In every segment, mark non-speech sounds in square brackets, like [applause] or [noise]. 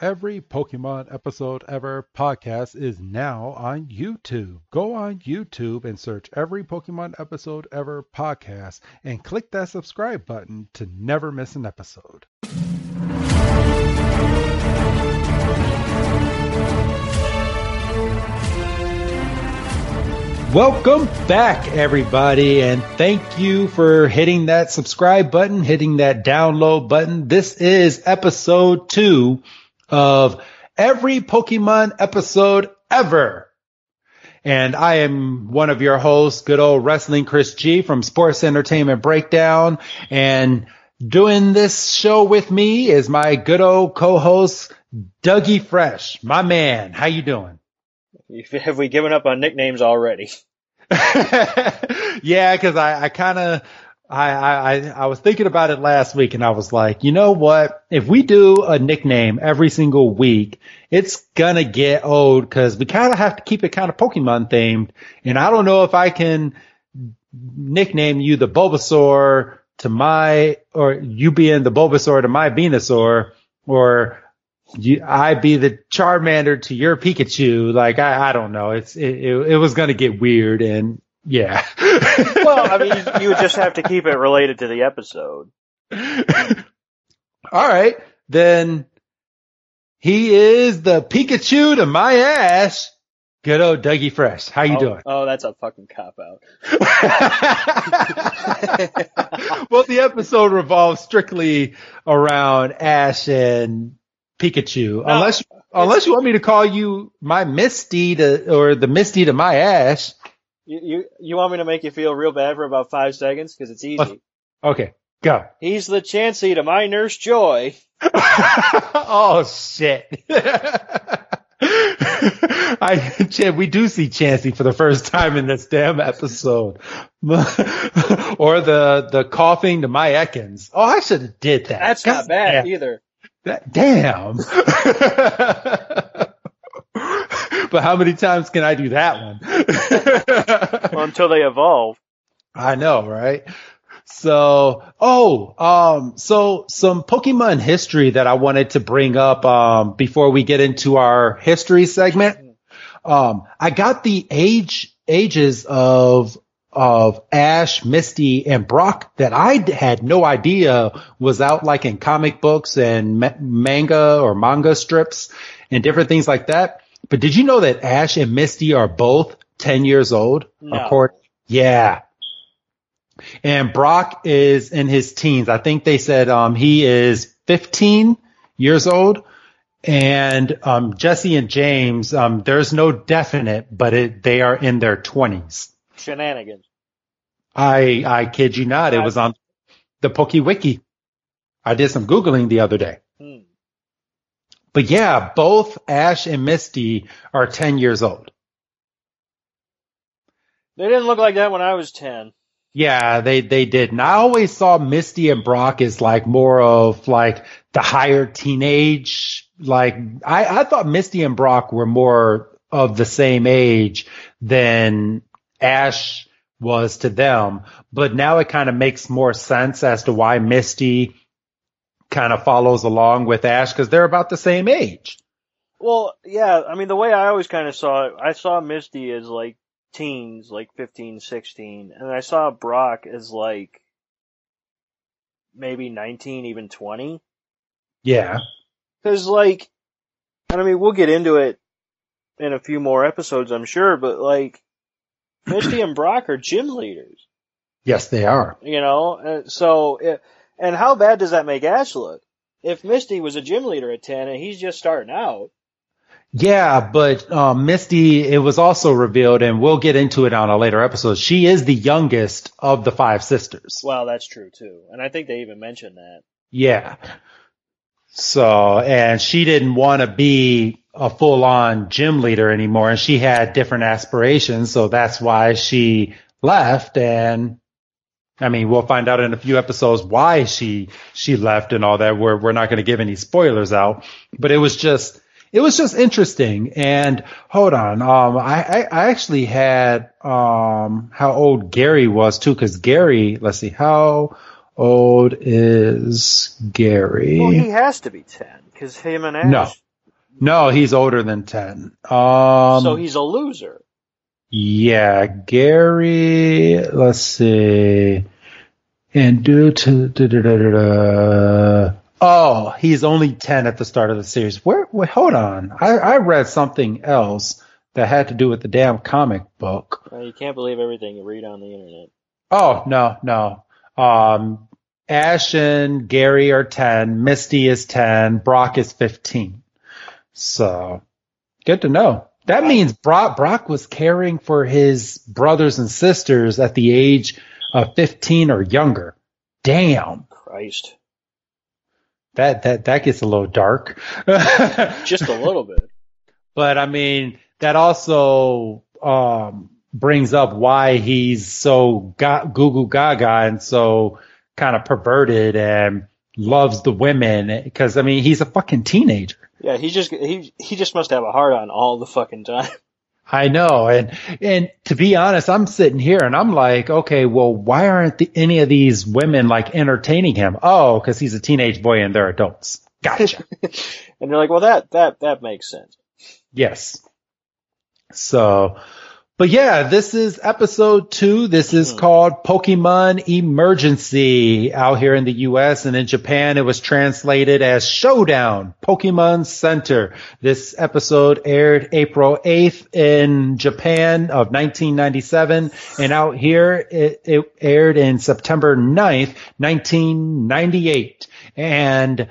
Every Pokemon episode ever podcast is now on YouTube. Go on YouTube and search every Pokemon episode ever podcast and click that subscribe button to never miss an episode. Welcome back, everybody, and thank you for hitting that subscribe button, hitting that download button. This is episode two of every Pokemon episode ever. And I am one of your hosts, good old wrestling Chris G from Sports Entertainment Breakdown. And doing this show with me is my good old co-host, Dougie Fresh. My man, how you doing? Have we given up on nicknames already? [laughs] yeah, cause I, I kind of, I, I, I was thinking about it last week and I was like, you know what? If we do a nickname every single week, it's gonna get old because we kind of have to keep it kind of Pokemon themed. And I don't know if I can nickname you the Bulbasaur to my, or you being the Bulbasaur to my Venusaur, or you, I be the Charmander to your Pikachu. Like, I, I don't know. It's, it, it, it was to get weird and yeah. well, I mean, [laughs] you, you would just have to keep it related to the episode. All right. Then he is the Pikachu to my Ash. Good old Dougie Fresh. How you oh, doing? Oh, that's a fucking cop out. [laughs] well, the episode revolves strictly around Ash and Pikachu. No, unless unless you want me to call you my Misty to or the Misty to my Ash. You you, you want me to make you feel real bad for about five seconds because it's easy. [laughs] Okay, go. He's the Chansey to my Nurse Joy. [laughs] oh shit. [laughs] I, we do see Chansey for the first time in this damn episode. or the, the Koffing to my Ekans. Oh, I should have did that. That's not bad either. That, damn. But how many times can I do that one? well, until they evolve. I know, right? So, oh, um, so some Pokemon history that I wanted to bring up, um, before we get into our history segment. Um, I got the age, ages of of Ash, Misty, and Brock that I had no idea was out like in comic books and ma- manga or manga strips and different things like that. But did you know that Ash and Misty are both 10 years old? No. yeah. And Brock is in his teens. I think they said, um, he is 15 years old. And, um, Jessie and James, um, there's no definite, but it, they are in their 20s shenanigans. I I kid you not. It was on the PokeWiki. I did some googling the other day. But yeah, both Ash and Misty are ten years old. They didn't look like that when I was ten. Yeah, they they did. And I always saw Misty and Brock as like more of like the higher teenage. Like I I thought Misty and Brock were more of the same age than Ash was to them. But now it kind of makes more sense as to why Misty kind of follows along with Ash because they're about the same age. Well, yeah, I mean, the way I always kind of saw it, I saw Misty as like teens, like 15, 16, and I saw Brock as like maybe 19, even 20. Yeah. Cause like, and I mean, we'll get into it in a few more episodes, I'm sure, but like, Misty and Brock are gym leaders. Yes, they are. You know, so and how bad does that make Ash look? If Misty was a gym leader at ten and he's just starting out. Yeah, but um, Misty, it was also revealed, and we'll get into it on a later episode. She is the youngest of the five sisters. Well, that's true too, and I think they even mentioned that. Yeah. So, and she didn't want to be a full on gym leader anymore and she had different aspirations. So that's why she left. And I mean, we'll find out in a few episodes why she, she left and all that. We're, we're not going to give any spoilers out, but it was just, it was just interesting. And hold on, um, I, I, actually had um, how old Gary was too, because Gary, let's see, how old is Gary? Well, he has to be ten because him and Ash. No, no, he's older than ten. Um, so he's a loser. Yeah, Gary. Let's see. And due to da, da, da, Oh, he's only 10 at the start of the series. Where, wait, hold on. I, I read something else that had to do with the damn comic book. Well, you can't believe everything you read on the internet. Oh, no, no. Um, Ash and Gary are 10, Misty is 10, Brock is 15. So, good to know. That means Brock, Brock was caring for his brothers and sisters at the age of 15 or younger. Damn. Christ. That that that gets a little dark. [laughs] Just a little bit. But I mean, that also um, brings up why he's so ga- goo goo gaga and so kind of perverted and loves the women because I mean he's a fucking teenager. Yeah, he just he he just must have a heart on all the fucking time. [laughs] I know, and and to be honest, I'm sitting here and I'm like, okay, well, why aren't the, any of these women like entertaining him? Oh, because he's a teenage boy and they're adults. Gotcha. [laughs] and they're like, well, that that that makes sense. Yes. So, but yeah, this is episode two. This is mm. called Pokemon Emergency out here in the US and in Japan. It was translated as Showdown Pokemon Center. This episode aired April 8th in Japan of 1997 and out here it, it aired in September 9th, 1998. And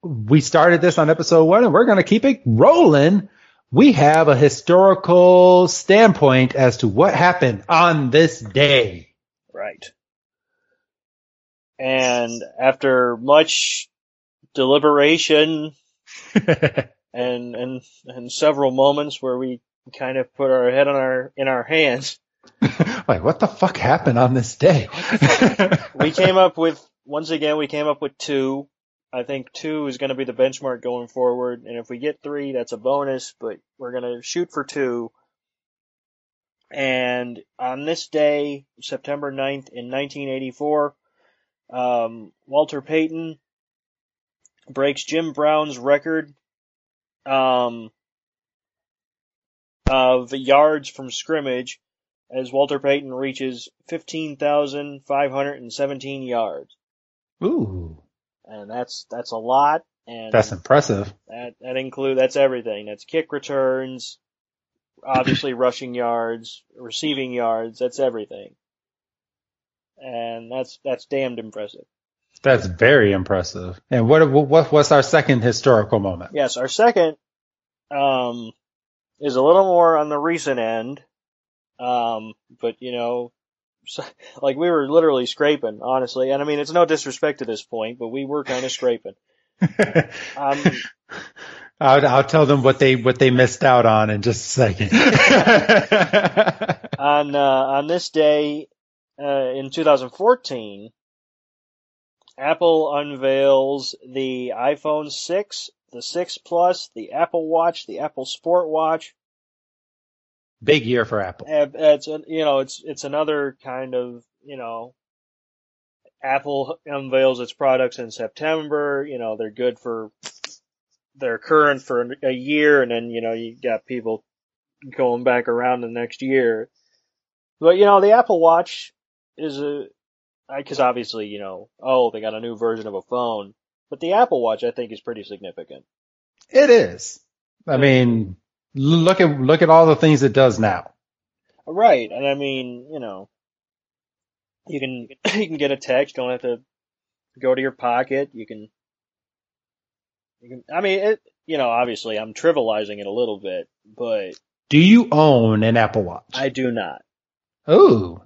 we started this on episode one and we're going to keep it rolling we have a historical standpoint as to what happened on this day. Right. And after much deliberation [laughs] and and and several moments where we kind of put our head on our in our hands. [laughs] like what the fuck happened on this day? [laughs] we came up with once again we came up with two I think two is going to be the benchmark going forward, and if we get three, that's a bonus, but we're going to shoot for two. And on this day, September 9th in 1984, um, Walter Payton breaks Jim Brown's record um, of yards from scrimmage as Walter Payton reaches 15,517 yards. Ooh and that's that's a lot. And that's impressive. That that include that's everything. That's kick returns, obviously rushing yards, receiving yards. That's everything, and that's that's damned impressive. That's very impressive. And what what what's our second historical moment? Yes, our second um, is a little more on the recent end, um, but you know [laughs] like we were literally scraping, honestly. And I mean, it's no disrespect to this point, but we were kind of scraping. [laughs] um, I'll, I'll tell them what they what they missed out on in just a second. [laughs] on uh, on this day uh, in 2014, Apple unveils the iPhone 6, the 6 Plus, the Apple Watch, the Apple Sport Watch, Big year for Apple. It's you know it's it's another kind of you know Apple unveils its products in September. You know they're good for they're current for a year, and then you know you got people going back around the next year. But you know the Apple Watch is a because obviously you know oh they got a new version of a phone, but the Apple Watch I think is pretty significant. It is. I mean, look at look at all the things it does now. Right, and I mean, you know, you can [clears throat] you can get a text. Don't have to go to your pocket. You can, you can. I mean, it. You know, obviously, I'm trivializing it a little bit, but do you own an Apple Watch? I do not. Oh.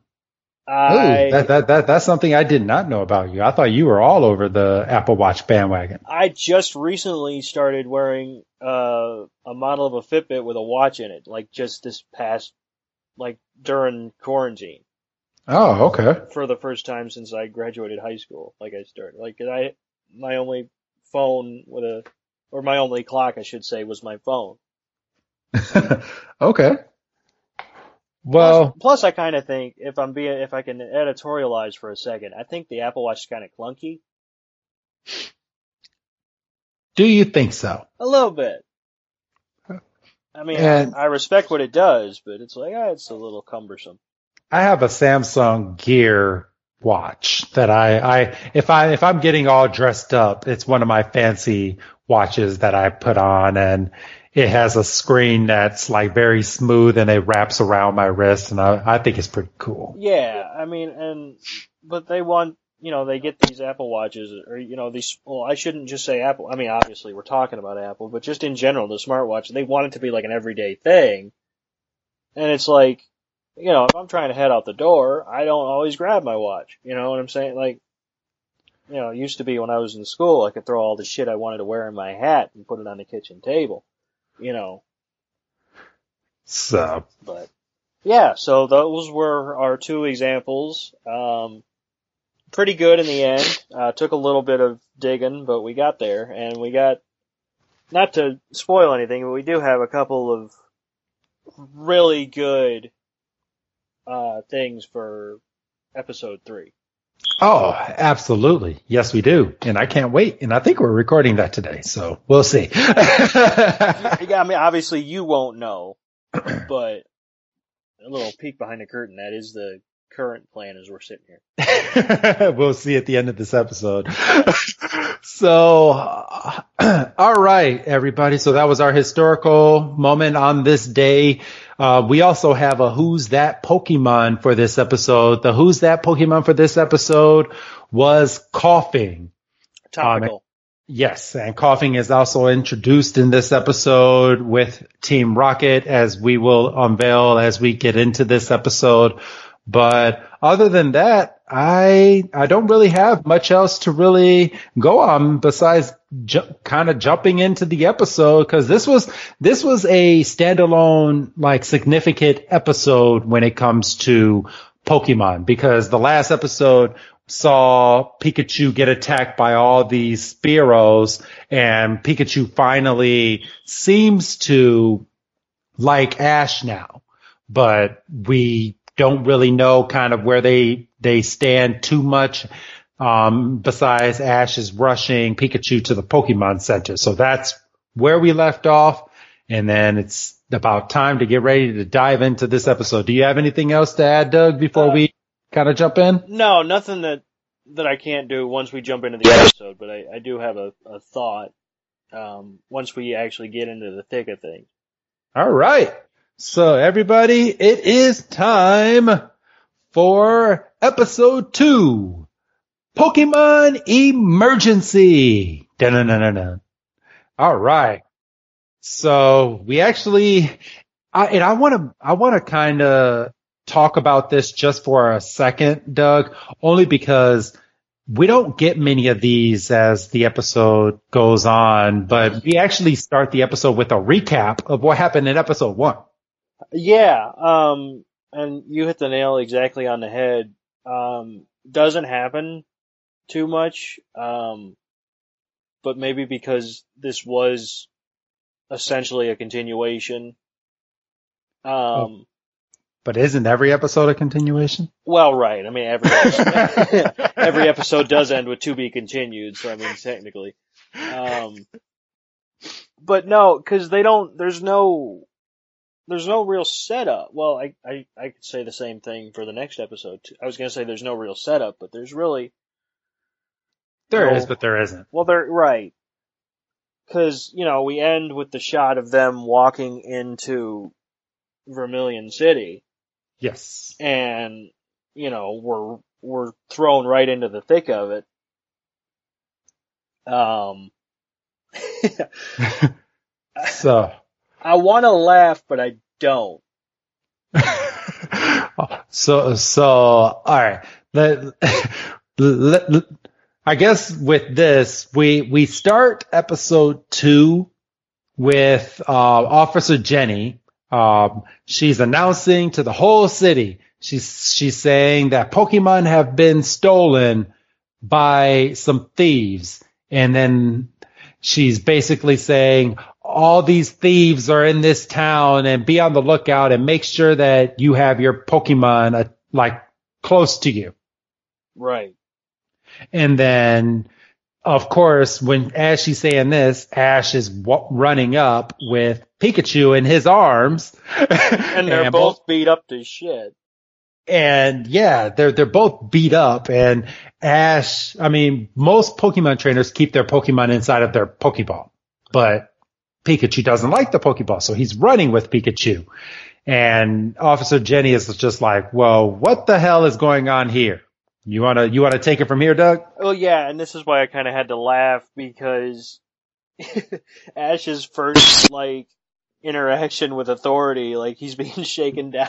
I Ooh, that, that, that, that's something I did not know about you. I thought you were all over the Apple Watch bandwagon. I just recently started wearing uh, a model of a Fitbit with a watch in it, like just this past, like during quarantine Oh, okay. for the first time since I graduated high school. Like I started, like I, my only phone with a, or my only clock, I should say, was my phone. [laughs] okay. Well, plus, plus I kind of think if I'm being, if I can editorialize for a second, I think the Apple Watch is kind of clunky. do you think so? A little bit. I mean, And- I, I respect what it does, but it's like, ah, it's a little cumbersome. I have a Samsung Gear watch that I, I, if I, if I'm getting all dressed up, it's one of my fancy watches that I put on and it has a screen that's like very smooth and it wraps around my wrist and I, I think it's pretty cool. Yeah, I mean, and but they want, you know, they get these Apple watches, or you know, these. Well, I shouldn't just say Apple. I mean, obviously we're talking about Apple, but just in general, the smartwatch, they want it to be like an everyday thing, and it's like, you know, if I'm trying to head out the door, I don't always grab my watch. You know what I'm saying? Like, you know, it used to be when I was in school, I could throw all the shit I wanted to wear in my hat and put it on the kitchen table. You know, So, but yeah, so those were our two examples. Um, pretty good in the end. Uh, took a little bit of digging, but we got there, and we got not to spoil anything, but we do have a couple of really good uh, things for episode three. Oh, absolutely. Yes, we do. And I can't wait. And I think we're recording that today. So we'll see. [laughs] Yeah, I mean, obviously you won't know, but a little peek behind the curtain. That is the current plan as we're sitting here. [laughs] we'll see at the end of this episode. [laughs] so, uh, [clears throat] all right, everybody. So that was our historical moment on this day. Uh, we also have a Who's That Pokemon for this episode. The Who's That Pokemon for this episode was Koffing. Topical. Yes, and Koffing is also introduced in this episode with Team Rocket as we will unveil as we get into this episode. But other than that, I I don't really have much else to really go on besides ju- kind of jumping into the episode because this was this was a standalone like significant episode when it comes to Pokemon because the last episode saw Pikachu get attacked by all these Spearows and Pikachu finally seems to like Ash now, but we don't really know kind of where they, they stand too much. Um, besides Ash is rushing Pikachu to the Pokemon Center. So that's where we left off. And then it's about time to get ready to dive into this episode. Do you have anything else to add, Doug, before Uh, we kind of jump in? No, nothing that that I can't do once we jump into the episode, but I, I do have a, a thought um, once we actually get into the thick of things. All right. So everybody, it is time for episode two. Pokemon Emergency. Dun-dun-dun-dun-dun. All right. So we actually, I, and I want to, I want to kind of talk about this just for a second, Doug, only because we don't get many of these as the episode goes on, but we actually start the episode with a recap of what happened in episode one. Yeah, um, and you hit the nail exactly on the head. Um, doesn't happen too much, um, but maybe because this was essentially a continuation. Um, But isn't every episode a continuation? well, right. I mean, every [laughs] episode, every episode does end with to be continued, so I mean, technically. Um, but no, cause they don't, there's no, there's no real setup. Well, I, I, I could say the same thing for the next episode. Too. I was gonna say there's no real setup, but there's really, There No. is, but there isn't. well, they're, right. Cause, you know, we end with the shot of them walking into Vermilion City Yes. and, you know, we're, we're thrown right into the thick of it. Um, [laughs] [laughs] So, I want to laugh, but I don't. [laughs] So, so, all right. Let, let, let, I guess with this, we, we start episode two with, uh, Officer Jenny. Um, she's announcing to the whole city. She's, she's saying that Pokemon have been stolen by some thieves. And then she's basically saying all these thieves are in this town and be on the lookout and make sure that you have your Pokemon uh, like close to you. Right. And then, of course, when as she's saying this, Ash is w- running up with Pikachu in his arms, [laughs] and they're and both beat up to shit. And yeah, they're they're both beat up. And Ash, I mean, most Pokemon trainers keep their Pokemon inside of their Pokeball, but Pikachu doesn't like the Pokeball, so he's running with Pikachu. And Officer Jenny is just like, well, what the hell is going on here? You wanna you wanna take it from here, Doug? Well, yeah, and this is why I kind of had to laugh because [laughs] Ash's first like interaction with authority, like he's being [laughs] shaken down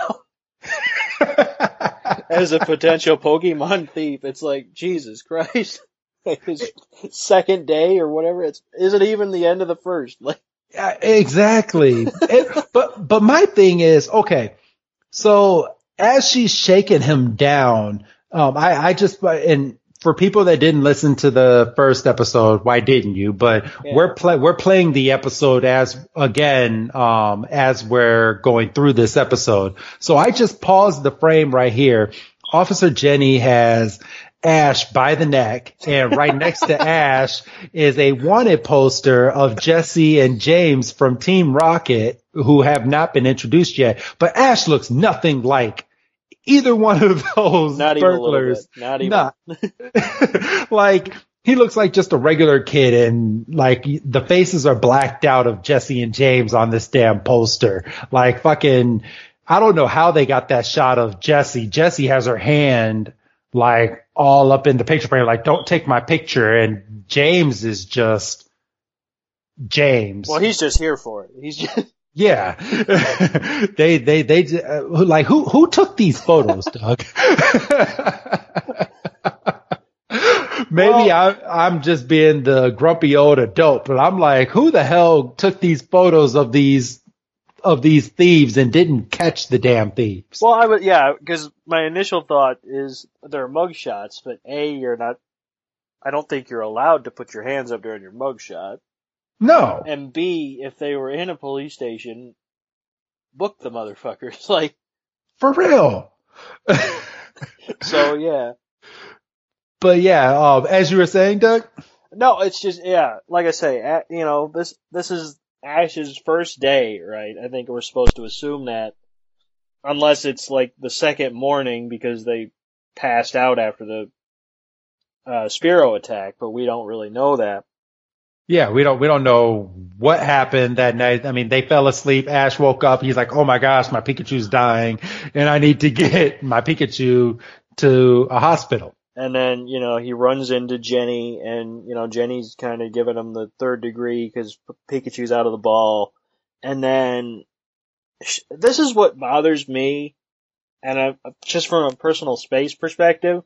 [laughs] as a potential Pokemon thief. It's like Jesus Christ. Like his second day or whatever. It's isn't even the end of the first. Like exactly. it, but but my thing is okay. So as she's shaking him down, um, I, I just, and for people that didn't listen to the first episode, why didn't you? But yeah. we're play, we're playing the episode as again, um, as we're going through this episode. So I just paused the frame right here. Officer Jenny has Ash by the neck, and right next to Ash is a wanted poster of Jessie and James from Team Rocket, who have not been introduced yet. But Ash looks nothing like either one of those not burglars. Even not even. Not. [laughs] like he looks like just a regular kid and like the faces are blacked out of Jessie and James on this damn poster. Like fucking I don't know how they got that shot of Jessie. Jessie has her hand like all up in the picture frame, like don't take my picture. And James is just James. Well, he's just here for it. He's just [laughs] yeah, [laughs] they they they uh, like who who took these photos, Doug? [laughs] Maybe well, I, I'm just being the grumpy old adult, but I'm like, who the hell took these photos of these of these thieves and didn't catch the damn thieves? Well, I would, yeah, because my initial thought is they're mugshots, but a you're not. I don't think you're allowed to put your hands up during your mugshot. No. And B, if they were in a police station, book the motherfuckers. [laughs] Like, for real. so yeah. But yeah, um, as you were saying, Doug. No, it's just yeah. Like I say, you know, this this is Ash's first day, right? I think we're supposed to assume that, unless it's like the second morning because they passed out after the uh, Spearow attack, but we don't really know that. Yeah, we don't we don't know what happened that night. I mean, they fell asleep. Ash woke up. He's like, "Oh my gosh, my Pikachu's dying, and I need to get [laughs] my Pikachu to a hospital." And then you know he runs into Jenny, and you know Jenny's kind of giving him the third degree because Pikachu's out of the ball. And then this is what bothers me, and I, just from a personal space perspective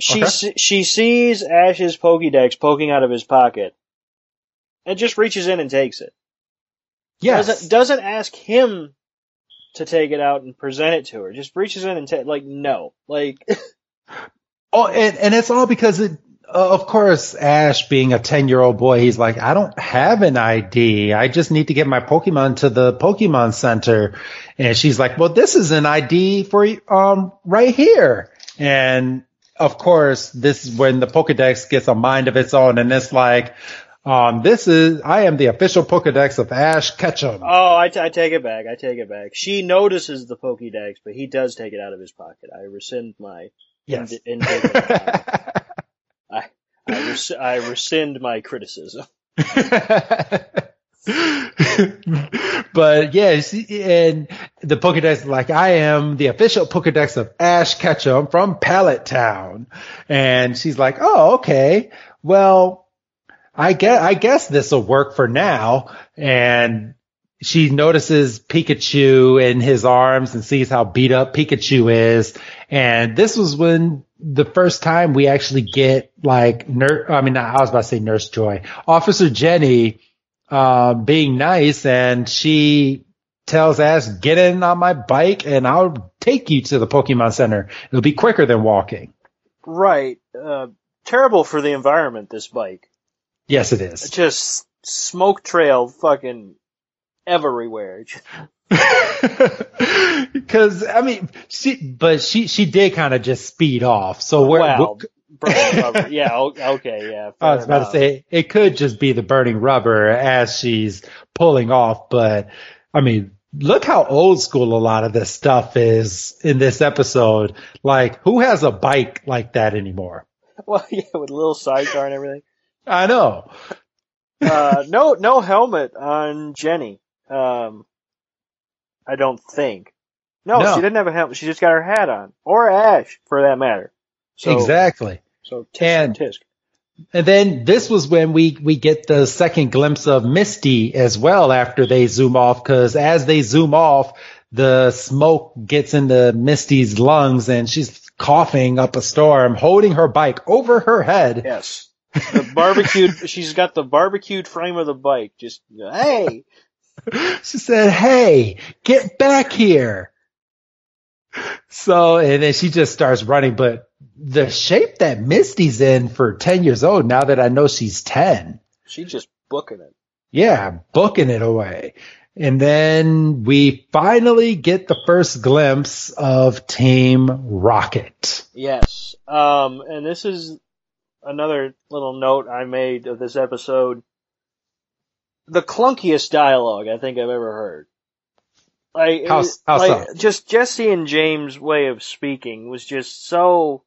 she okay. she sees Ash's Pokédex poking out of his pocket, and just reaches in and takes it. Yes. Doesn't doesn't ask him to take it out and present it to her. Just reaches in and take like no, like. [laughs] oh, and and it's all because it. Uh, of course, Ash being a 10 year old boy, he's like, I don't have an ID. I just need to get my Pokemon to the Pokemon Center. And she's like, well, this is an ID for, um, right here. And of course, this is when the Pokedex gets a mind of its own, and it's like, um, this is I am the official Pokedex of Ash Ketchum. Oh, I, t- I take it back. I take it back. She notices the Pokedex, but he does take it out of his pocket. I rescind my yes. In- [laughs] I I, res- I rescind my criticism. [laughs] but yeah, and the Pokedex, like I am the official Pokedex of Ash Ketchum from Pallet Town. And she's like, oh, okay. Well, I guess, I guess this will work for now. And she notices Pikachu in his arms and sees how beat up Pikachu is. And this was when the first time we actually get like nurse, I mean, I was about to say nurse joy, officer Jenny, uh, being nice and she tells Ash, get in on my bike and I'll take you to the Pokemon Center. It'll be quicker than walking. Right. Uh, terrible for the environment, this bike. Yes, it is. Just smoke trail fucking everywhere. [laughs] Because I mean, she, but she she did kind of just speed off. So we're, well, burning rubber. yeah, okay, yeah. [laughs] I was about enough. to say it could just be the burning rubber as she's pulling off, but I mean, look how old school a lot of this stuff is in this episode. Like, who has a bike like that anymore? [laughs] Well, yeah, with a little sidecar and everything. I know. uh, no, no helmet on Jenny. Um, I don't think. No, no, she didn't have a helmet. She just got her hat on, or Ash, for that matter. So, exactly. So tisk and, tisk. And then this was when we, we get the second glimpse of Misty as well after they zoom off, because as they zoom off, the smoke gets into Misty's lungs and she's coughing up a storm, holding her bike over her head. Yes. The barbecued, she's got the barbecued frame of the bike. Just, hey. [laughs] she said, hey, get back here. So, and then she just starts running, but the shape that Misty's in for 10 years old, now that I know she's 10. She's just booking it. Yeah, booking it away. And then we finally get the first glimpse of Team Rocket. Yes. Um, and this is another little note I made of this episode. The clunkiest dialogue I think I've ever heard. Like, how, how like so? just Jessie and James' way of speaking was just so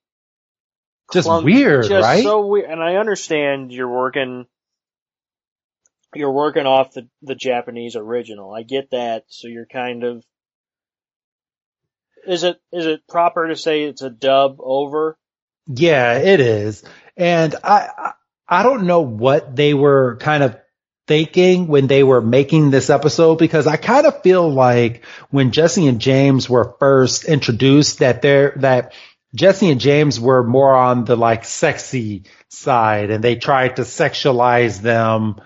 just weird, just right? So weird. And I understand you're working, you're working off the the Japanese original. I get that. So you're kind of. Is it is it proper to say it's a dub over? Yeah, it is. And I I don't know what they were kind of thinking when they were making this episode because I kind of feel like when Jessie and James were first introduced that they're that Jessie and James were more on the like sexy side and they tried to sexualize them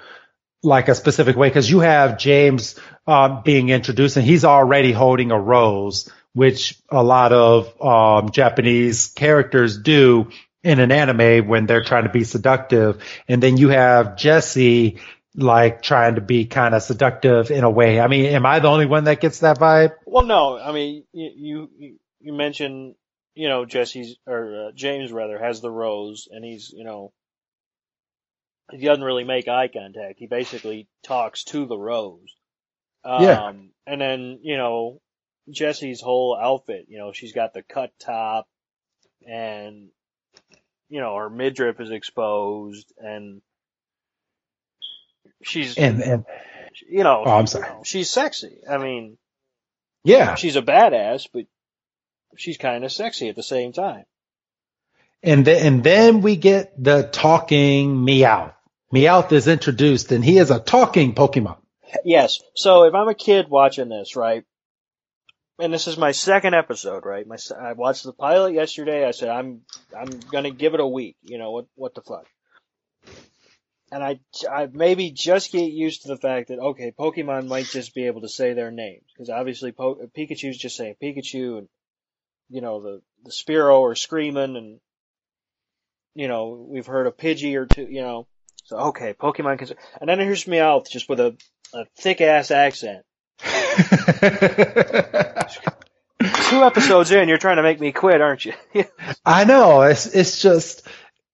like a specific way. Because you have James um, being introduced and he's already holding a rose, which a lot of um, Japanese characters do in an anime when they're trying to be seductive. And then you have Jessie like trying to be kind of seductive in a way. I mean, am I the only one that gets that vibe? Well, no. I mean, you you, you mentioned you know, Jessie's or uh, James rather has the rose, and he's you know he doesn't really make eye contact. He basically talks to the rose. Um, yeah. And then you know Jessie's whole outfit. You know, she's got the cut top, and you know her midriff is exposed, and she's and and you know, oh, I'm sorry. You know, she's sexy. I mean, yeah, she's a badass, but she's kind of sexy at the same time. And then, and then we get the talking Meowth. Meowth is introduced and he is a talking Pokemon. Yes. So if I'm a kid watching this, right, and this is my second episode, right? My I watched the pilot yesterday. I said I'm I'm gonna give it a week. You know what what the fuck? And I I maybe just get used to the fact that okay, Pokemon might just be able to say their names because obviously po- Pikachu's just saying Pikachu and you know, the, the Spearow or Screaming and, you know, we've heard a Pidgey or two, you know. So, okay, Pokemon can, and then here's Meowth just with a, a thick ass accent. Two episodes in, you're trying to make me quit, aren't you? [laughs] I know. It's, it's just,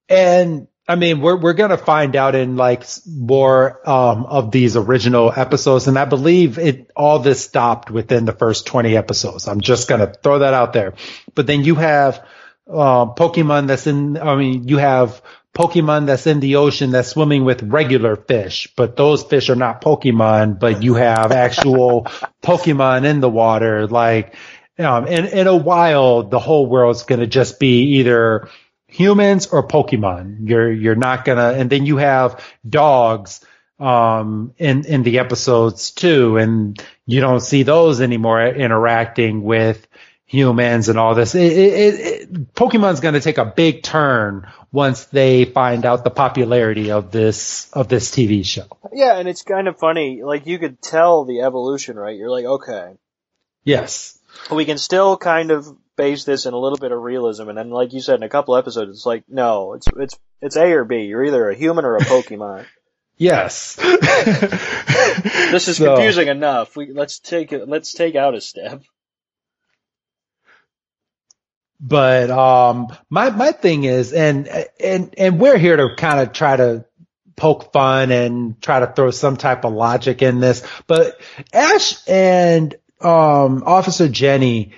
and I mean, we're we're gonna find out in like more um, of these original episodes, and I believe it all this stopped within the first twenty episodes. I'm just gonna throw that out there. But then you have uh, Pokemon that's in. I mean, you have Pokemon that's in the ocean that's swimming with regular fish, but those fish are not Pokemon. But you have actual [laughs] Pokemon in the water. Like, um, in in a while, the whole world's gonna just be either humans or Pokemon. You're you're not gonna, and then you have dogs um, in in the episodes too, and you don't see those anymore interacting with humans and all this. It, it, it, Pokemon's going to take a big turn once they find out the popularity of this of this TV show. Yeah, and it's kind of funny. Like you could tell the evolution, right? You're like, okay, yes, we can still kind of base this in a little bit of realism, and then, like you said, in a couple episodes, it's like, no, it's it's it's A or B. You're either a human or a Pokemon. [laughs] Yes. [laughs] this is so, confusing enough. We let's take it. Let's take out a step. But um, my my thing is, and and and we're here to kind of try to poke fun and try to throw some type of logic in this. But Ash and um, Officer Jenny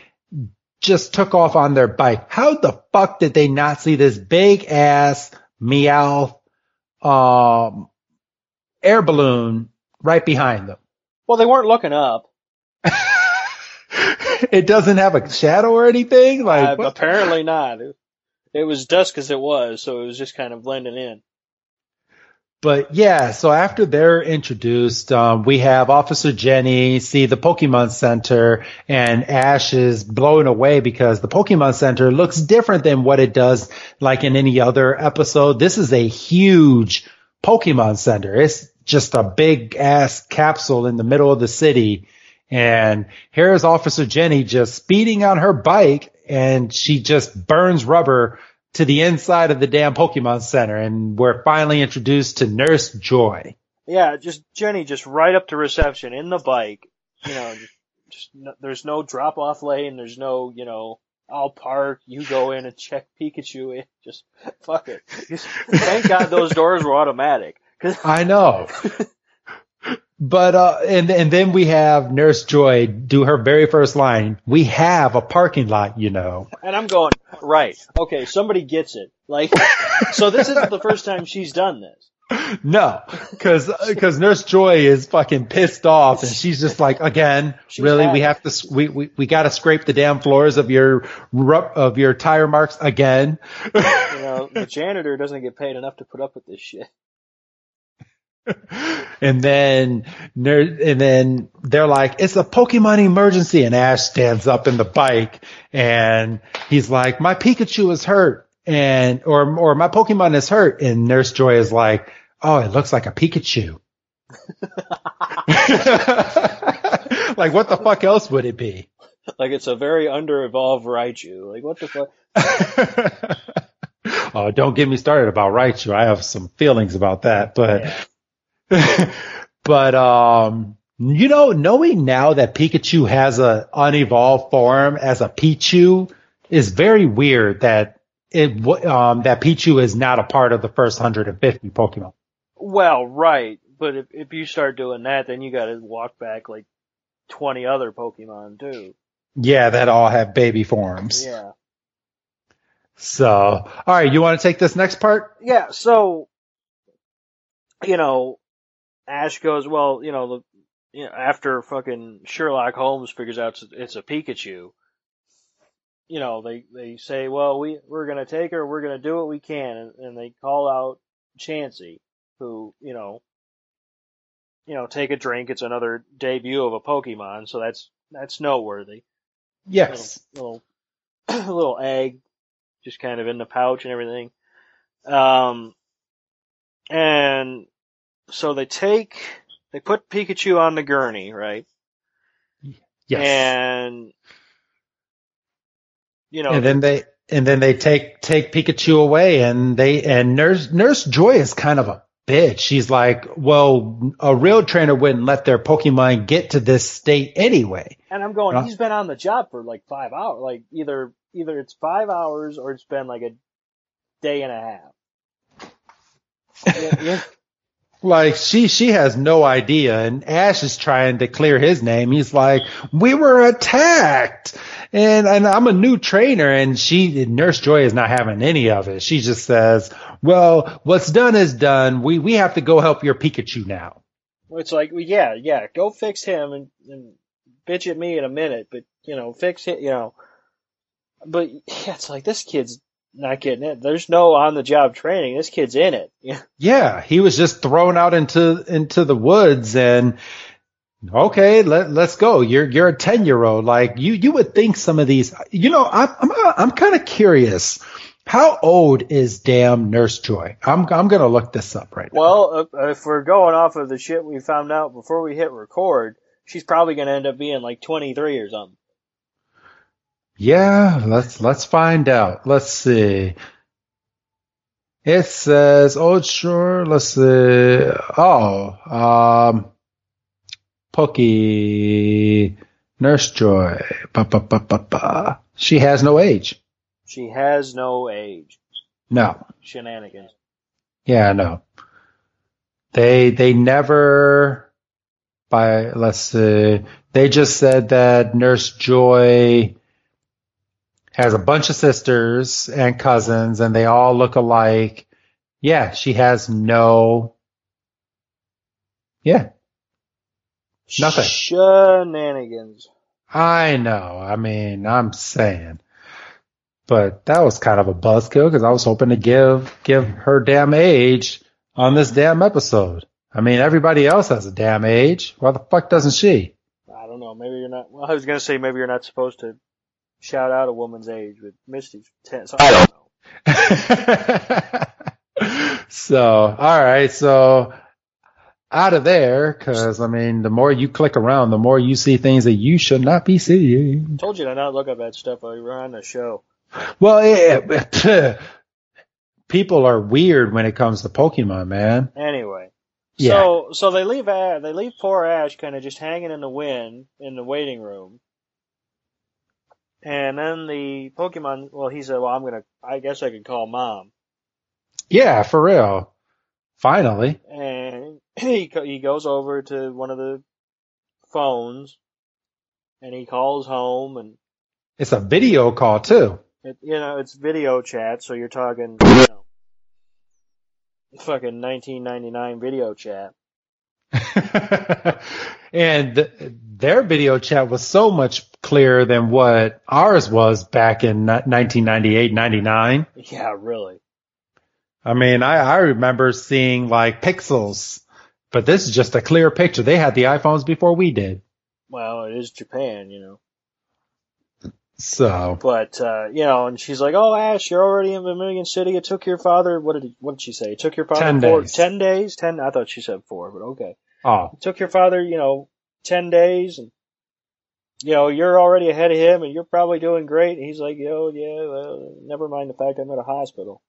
just took off on their bike. How the fuck did they not see this big ass meow um air balloon right behind them. Well, they weren't looking up. [laughs] [laughs] it doesn't have a shadow or anything. Like uh, apparently not. It, was dusk as it was, so it was just kind of blending in. But yeah, so after they're introduced, um, we have Officer Jenny see the Pokemon Center, and Ash is blown away because the Pokemon Center looks different than what it does like in any other episode. This is a huge Pokemon Center. It's just a big ass capsule in the middle of the city. And here's Officer Jenny just speeding on her bike and she just burns rubber to the inside of the damn Pokemon Center. And we're finally introduced to Nurse Joy. Yeah, just Jenny just right up to reception in the bike. You know, just, just no, there's no drop off lane. There's no, you know, I'll park, you go in and check Pikachu in. Just fuck it. Just, [laughs] thank God those doors were automatic. I know. [laughs] But uh, and and then we have Nurse Joy do her very first line. We have a parking lot, you know. And I'm going right. Okay, somebody gets it. Like, [laughs] so this isn't the first time she's done this. No, because because Nurse Joy is fucking pissed off, and she's just like, again, [laughs] she's really, we have to we we, we got to scrape the damn floors of your of your tire marks again. you know, the janitor doesn't get paid enough to put up with this shit. [laughs] and then and then they're like, it's a Pokemon emergency. And Ash stands up in the bike and he's like, my Pikachu is hurt. And, or, or my Pokemon is hurt. And Nurse Joy is like, oh, it looks like a Pikachu. [laughs] like what the fuck else would it be? Like it's a very under-evolved Raichu. Like what the fuck? [laughs] oh, don't get me started about Raichu. I have some feelings about that, but yeah. [laughs] but um, you know, knowing now that Pikachu has a unevolved form as a Pichu is very weird that it um that Pichu is not a part of the first 150 Pokemon. Well, right, but if if you start doing that, then you got to walk back like 20 other Pokemon too. Yeah, that all have baby forms. Yeah. So, all right, you want to take this next part? Yeah. So, you know, Ash goes, well, you know, the, you know, after fucking Sherlock Holmes figures out it's a Pikachu, you know, they, they say, well, we, we're gonna take her, we're gonna do what we can, and, and they call out Chansey, who, you know, you know, take a drink, it's another debut of a Pokemon, so that's, that's noteworthy. Yes. Little, little, [clears throat] little egg, just kind of in the pouch and everything. Um, and so they take they put Pikachu on the gurney, right? Yes. And you know, and then they and then they take take Pikachu away, and they and Nurse Nurse Joy is kind of a bitch. She's like, well, a real trainer wouldn't let their Pokemon get to this state anyway. And I'm going, he's been on the job for like five hours. Like either either it's five hours or it's been like a day and a half. yeah. [laughs] Like she she has no idea, and Ash is trying to clear his name. He's like, "We were attacked," and and I'm a new trainer, and she Nurse Joy is not having any of it. She just says, "Well, what's done is done. We we have to go help your Pikachu now." It's like, yeah, yeah, go fix him and, and bitch at me in a minute, but you know, fix it, you know. But yeah, it's like this kid's not getting it. There's no on the job training. This kid's in it. Yeah. [laughs] Yeah, he was just thrown out into into the woods and okay, let let's go. You're you're a 10-year-old. Like you you would think some of these you know, I'm I'm I'm kind of curious. How old is damn Nurse Joy? I'm I'm going to look this up right now. Well, if we're going off of the shit we found out before we hit record, she's probably going to end up being like 23 or something. Yeah, let's let's find out. Let's see. It says, oh sure, let's see. Oh, um, Pokey Nurse Joy. Ba, ba, ba, ba, ba. She has no age. She has no age. No. Shenanigans. Yeah, no. They they never by let's see. They just said that Nurse Joy has a bunch of sisters and cousins and they all look alike. Yeah, she has no Yeah. Nothing. Shenanigans. I know. I mean, I'm saying. But that was kind of a buzzkill because I was hoping to give give her damn age on this damn episode. I mean, everybody else has a damn age. Why the fuck doesn't she? I don't know. Maybe you're not. Well, I was gonna say maybe you're not supposed to shout out a woman's age, but Misty's ten. So I don't know. [laughs] so, all right. So out of there, because I mean, the more you click around, the more you see things that you should not be seeing. Told you to not look up that stuff while you were on the show. Well, yeah, [laughs] people are weird when it comes to Pokemon, man. Anyway, yeah. so so they leave uh, they leave poor Ash kind of just hanging in the wind in the waiting room, and then the Pokemon. Well, he said, "Well, I'm gonna. I guess I could call mom." Yeah, for real. Finally. And [clears throat] he he goes over to one of the phones, and he calls home, and it's a video call too. It, you know, it's video chat, so you're talking, you know, fucking 1999 video chat. [laughs] and th- their video chat was so much clearer than what ours was back in 1998, 99. Yeah, really. I mean, I, I remember seeing like pixels, but this is just a clear picture. They had the iPhones before we did. Well, it is Japan, you know. So, but uh, you know, and she's like, "Oh, Ash, you're already in Vermilion City. It took your father. What did he, what did she say? It took your father ten four, days. ten days. Ten. I thought she said four, but okay. Oh, it took your father, you know, ten days, and you know, you're already ahead of him, and you're probably doing great. And he's like, "Yo, yeah, well, never mind the fact I'm at a hospital."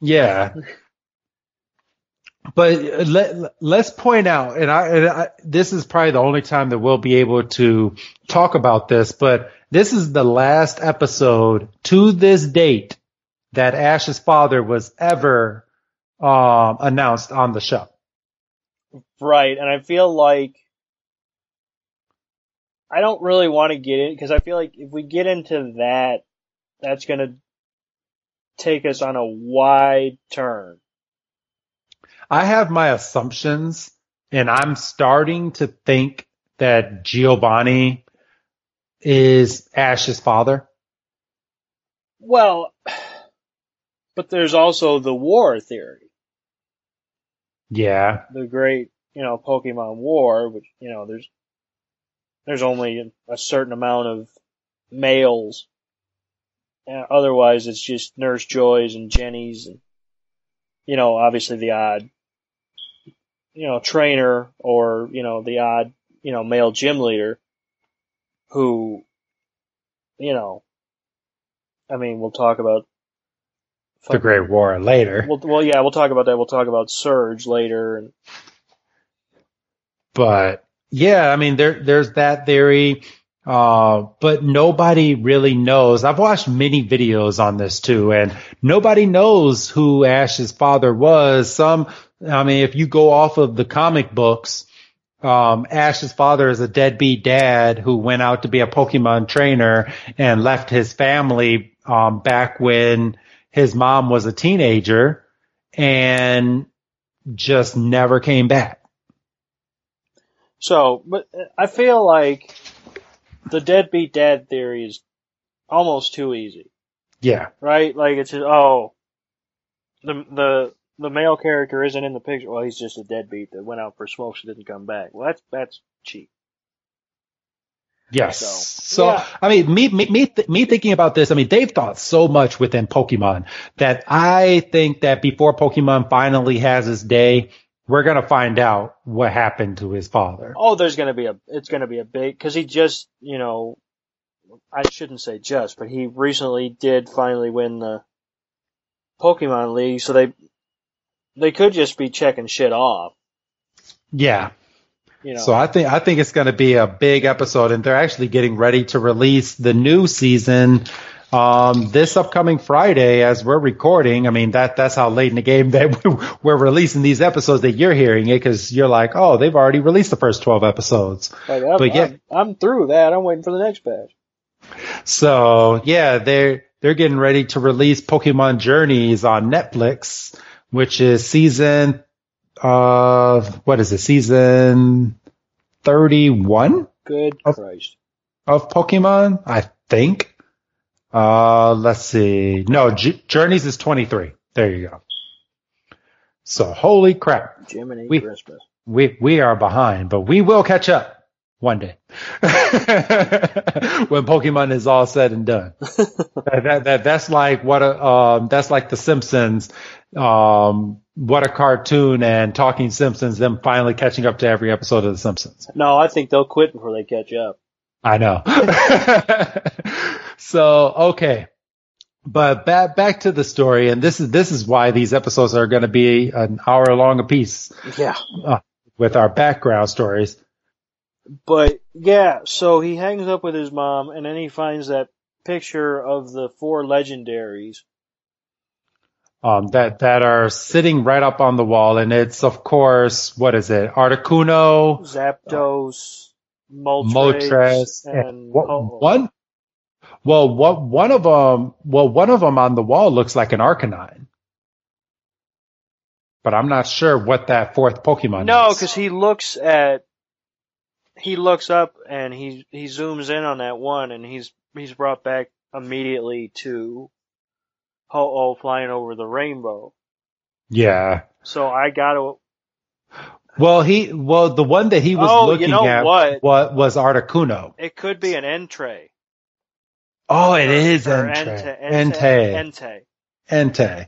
Yeah. but let, let's point out, and I, and I, this is probably the only time that we'll be able to talk about this, but this is the last episode to this date that Ash's father was ever um, announced on the show. Right, and I feel like I don't really want to get in because I feel like if we get into that, that's going to take us on a wide turn. I have my assumptions, and I'm starting to think that Giovanni is Ash's father? Well, but there's also the war theory. Yeah. The great, you know, Pokemon War, which, you know, there's, there's only a certain amount of males. otherwise, it's just Nurse Joys and Jennies and, you know, obviously the odd, you know, trainer or, you know, the odd, you know, male gym leader who, you know, I mean, we'll talk about the Great War later. Well, well, yeah, we'll talk about that. We'll talk about Surge later, and but yeah, I mean, there there's that theory, uh, but nobody really knows. I've watched many videos on this too, and nobody knows who Ash's father was. Some, I mean, if you go off of the comic books, um, Ash's father is a deadbeat dad who went out to be a Pokemon trainer and left his family um, back when his mom was a teenager and just never came back. So, but I feel like the deadbeat dad theory is almost too easy. Yeah. right? Like it's just, oh, the the the male character isn't in the picture. Well, he's just a deadbeat that went out for smokes and didn't come back. Well, that's that's cheap. Yes. So, So, yeah. I mean, me, me, me, th- me thinking about this, I mean, they've thought so much within Pokemon that I think that before Pokemon finally has his day, we're going to find out what happened to his father. Oh, there's gonna be a it's gonna be a big because he just you know, I shouldn't say just, but he recently did finally win the Pokemon League, so they they could just be checking shit off. Yeah. You know, So I think, I think it's going to be a big episode and they're actually getting ready to release the new season. Um, this upcoming Friday, as we're recording, I mean that that's how late in the game [laughs] that we're releasing these episodes that you're hearing it because you're like, oh, they've already released the first twelve episodes. like, I'm, but yeah. I'm, I'm through that. I'm waiting for the next batch. So yeah, they're they're getting ready to release Pokemon Journeys on Netflix, which is season of what is it? Season thirty one Good Of- Christ. of Pokemon, I think. Uh let's see. No, J- Journeys is twenty three. There you go. So holy crap. Jiminy We- Christmas. We we are behind, but we will catch up one day [laughs] when Pokemon is all said and done. [laughs] that, that, that that's like what a um that's like the Simpsons, um what a cartoon and Talking Simpsons them finally catching up to every episode of the Simpsons. No, I think they'll quit before they catch up. I know. [laughs] so okay. But back back to the story, and this is this is why these episodes are going to be an hour long apiece Yeah. with our background stories. But yeah, so he hangs up with his mom and then he finds that picture of the four legendaries. Um, that that are sitting right up on the wall, and it's of course what is it? Articuno, Zapdos, Moltres, Moltres, and wha- Ho-Oh. one. Well, what one of them? Well, one of them on the wall looks like an Arcanine, but I'm not sure what that fourth Pokemon. Is. No, because he looks at he looks up and he he zooms in on that one and he's he's brought back immediately to Ho-Oh flying over the rainbow. yeah. So I gotta Well, he well the one that he was Oh, you looking know at what? wa- was Articuno. it could be an Entray. Oh, it is Or Entei. Entei. Entei. Entei. Entei.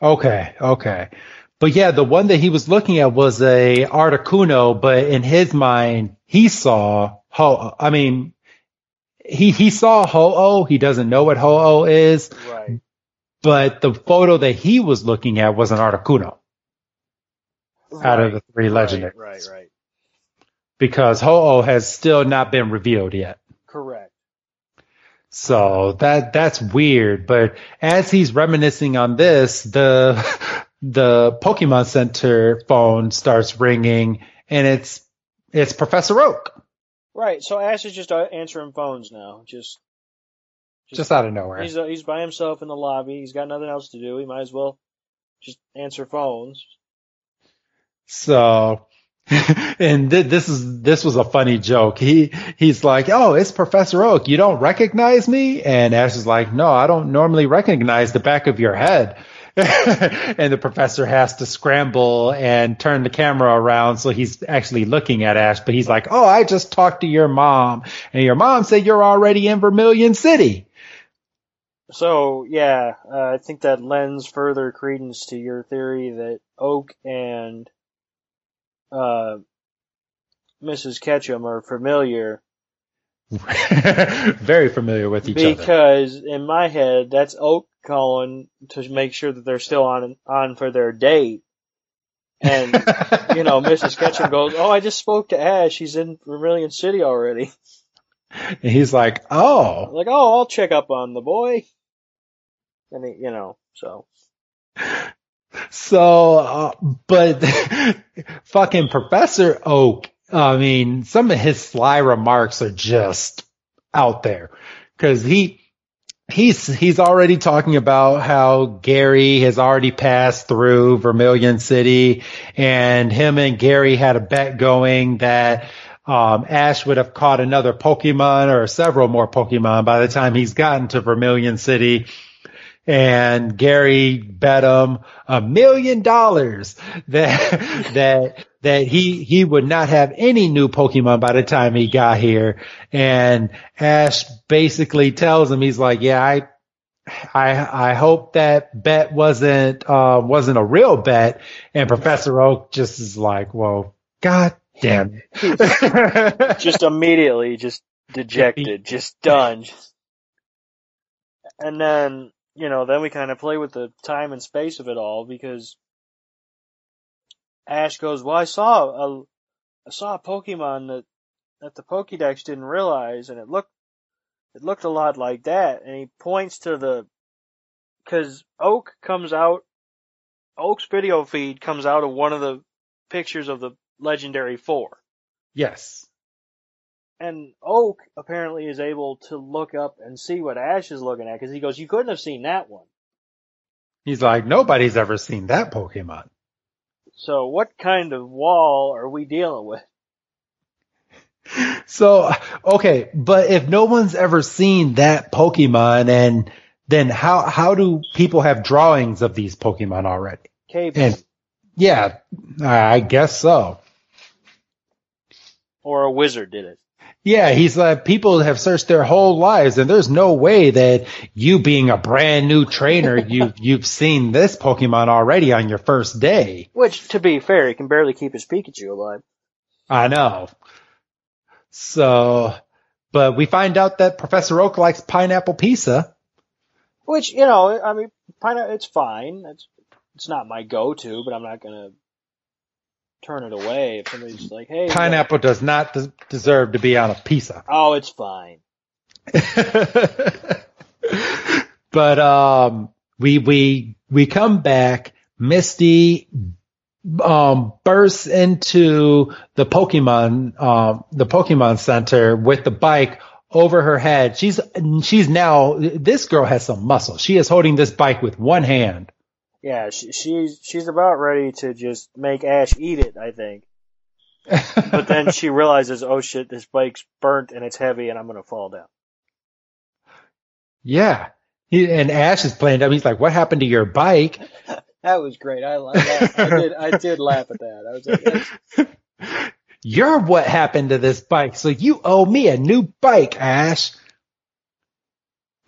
Okay, okay. But yeah, the one that he was looking at was a Articuno, but in his mind, he saw Ho. I mean, he he saw Ho-Oh. He doesn't know what Ho-Oh is, Right. But the photo that he was looking at was an Articuno out of the three Right, legendaries. right, right. Because Ho-Oh has still not been revealed yet. Correct. So that that's weird. But as he's reminiscing on this, the [laughs] the Pokemon Center phone starts ringing, and it's it's Professor Oak Right. So Ash is just uh, answering phones now. Just, just out of nowhere. he's uh, he's by himself in the lobby. He's got nothing else to do. He might as well just answer phones. So, [laughs] and th- this is this was a funny joke. He he's like, "Oh, it's Professor Oak. You don't recognize me?" And Ash is like, "No, I don't normally recognize the back of your head." [laughs] and the professor has to scramble and turn the camera around so he's actually looking at Ash, but he's like, "Oh, I just talked to your mom, and your mom said you're already in Vermilion City." So yeah, uh, I think that lends further credence to your theory that Oak and uh, Mrs. Ketchum are familiar [laughs] Very familiar with each other. because in my head that's Oak calling to make sure that they're still on on for their date. And [laughs] you know, Mrs. Ketchum goes, "Oh, I just spoke to Ash. She's in Vermilion City already." and he's like, "Oh." like, "Oh, I'll check up on the boy." And he, you know, so So, uh, but [laughs] fucking Professor Oak, I mean, some of his sly remarks are just out there because he, he's, he's already talking about how Gary has already passed through Vermilion City and him and Gary had a bet going that, um, Ash would have caught another Pokemon or several more Pokemon by the time he's gotten to Vermilion City. And Gary bet him a million dollars that [laughs] that that he he would not have any new Pokemon by the time he got here. And Ash basically tells him he's like, yeah, I I I hope that bet wasn't uh wasn't a real bet. And Professor Oak just is like, well, God damn it. [laughs] just immediately just dejected, just done. And then you know, then we kind of play with the time and space of it all because Ash goes, "Well, I saw a, I saw a Pokemon that that the Pokédex didn't realize, and it looked it looked a lot like that." And he points to the because Oak comes out, Oak's video feed comes out of one of the pictures of the Legendary Four. Yes and Oak apparently is able to look up and see what Ash is looking at because he goes, "You couldn't have seen that one." He's like, nobody's ever seen that Pokemon. So, what kind of wall are we dealing with? [laughs] So, okay, but if no one's ever seen that Pokemon, and then how how do people have drawings of these Pokemon already? Cave. And yeah, I guess so. Or a wizard did it. Yeah, he's like, people have searched their whole lives and there's no way that you being a brand new trainer, [laughs] you, you've seen this Pokemon already on your first day. Which, to be fair, he can barely keep his Pikachu alive. I know. So, but we find out that Professor Oak likes pineapple pizza. Which, you know, I mean, pineapple, it's fine. It's, it's not my go-to, but I'm not gonna turn it away if somebody's like, "Hey, pineapple does not des- deserve to be on a pizza." Oh, it's fine. [laughs] but um, we we we come back. Misty um, bursts into the Pokemon um, the Pokemon Center with the bike over her head. She's she's now this girl has some muscle. She is holding this bike with one hand. Yeah, she, she's she's about ready to just make Ash eat it. I think. [laughs] but then she realizes, oh shit, this bike's burnt and it's heavy, and I'm gonna fall down. Yeah, he, and Ash is playing up. He's like, "What happened to your bike?" [laughs] that was great. I, I, I did I did laugh at that. I was like, [laughs] "You're what happened to this bike, so you owe me a new bike, Ash."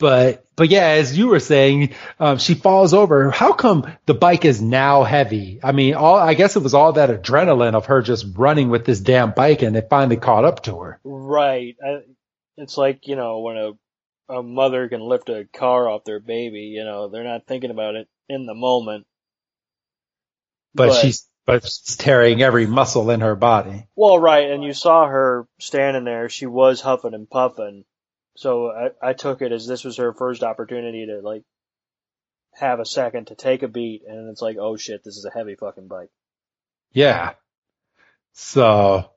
But but yeah, as you were saying, um, she falls over. How come the bike is now heavy? I mean, all I guess it was all that adrenaline of her just running with this damn bike, and it finally caught up to her. Right. I, it's like you know when a a mother can lift a car off their baby. You know, they're not thinking about it in the moment. But, but she's but she's tearing every muscle in her body. Well, right, and you saw her standing there. She was huffing and puffing so I, I took it as this was her first opportunity to like have a second to take a beat, and it's like, oh shit, this is a heavy fucking bike. Yeah. So,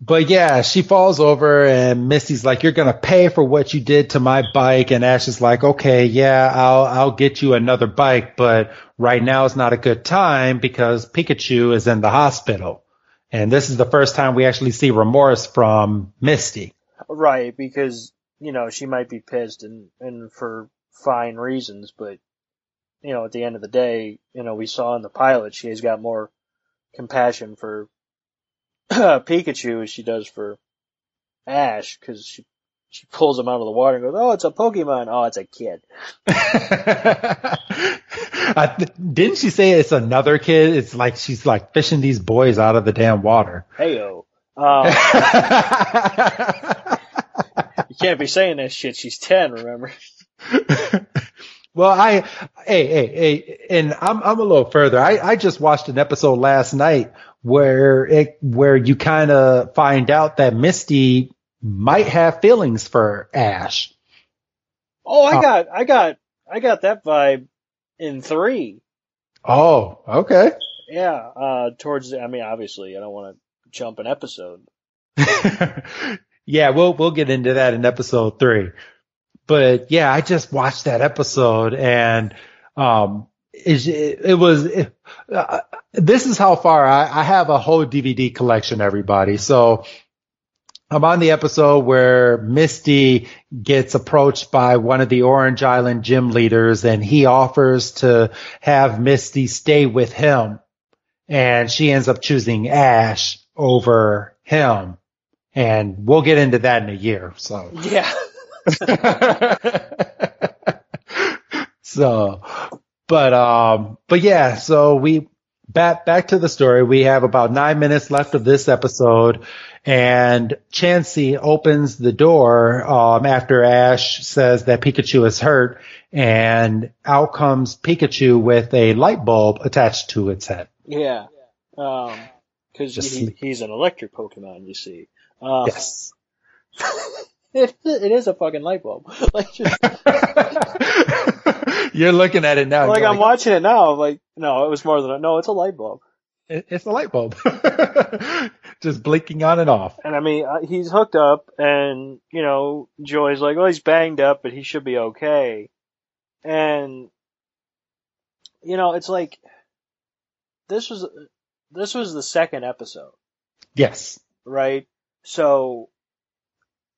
but yeah, she falls over and Misty's like, you're going to pay for what you did to my bike. And Ash is like, okay, yeah, I'll, I'll get you another bike, but right now is not a good time because Pikachu is in the hospital. And this is the first time we actually see remorse from Misty. Right, because, you know, she might be pissed and, and for fine reasons, but, you know, at the end of the day, you know, we saw in the pilot she has got more compassion for [coughs] Pikachu as she does for Ash, cause she, she pulls him out of the water and goes, oh, it's a Pokemon. Oh, it's a kid. [laughs] th- didn't she say it's another kid? It's like she's like fishing these boys out of the damn water. Heyo. Um, [laughs] you can't be saying that shit. She's 10, remember? [laughs] well, I, hey, hey, hey, and I'm, I'm a little further. I, I just watched an episode last night where it, where you kind of find out that Misty might have feelings for Ash. Oh, I uh, got, I got, I got that vibe in three. Oh, okay. Yeah, uh, towards, I mean, obviously, I don't want to jump an episode. [laughs] yeah, we'll we'll get into that in episode three. But yeah, I just watched that episode and um it, it was it, uh, this is how far I, I have a whole DVD collection everybody. So I'm on the episode where Misty gets approached by one of the Orange Island gym leaders and he offers to have Misty stay with him. And she ends up choosing Ash over him. And we'll get into that in a year. So. Yeah. [laughs] so, but, um, but yeah, so we, back, back to the story. We have about nine minutes left of this episode and Chansey opens the door um, after Ash says that Pikachu is hurt, and out comes Pikachu with a light bulb attached to its head. Yeah, because um, he, he's an electric Pokemon, you see. Um, yes. [laughs] it, it is a fucking light bulb. [laughs] like just, [laughs] You're looking at it now. Like I'm like, watching it now. I'm like, no, it was more than a, no, it's a light bulb. it's a light bulb just blinking on and off. And I mean, uh, he's hooked up, and you know, Joy's like, "Well, he's banged up, but he should be okay." And you know, it's like this was this was the second episode. Yes. Right. So,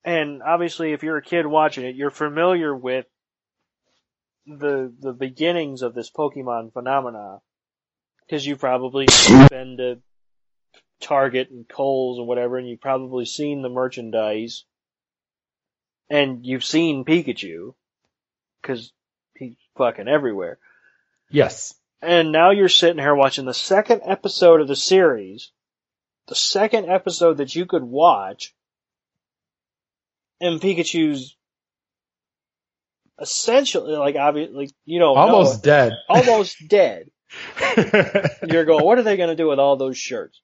and obviously, if you're a kid watching it, you're familiar with the the beginnings of this Pokemon phenomena because you probably been to Target and Kohl's and whatever, and you've probably seen the merchandise, and you've seen Pikachu, because he's fucking everywhere. Yes. And now you're sitting here watching the second episode of the series, the second episode that you could watch, and Pikachu's essentially like obviously you know almost dead, [laughs] almost dead. [laughs] You're going, what are they going to do with all those shirts?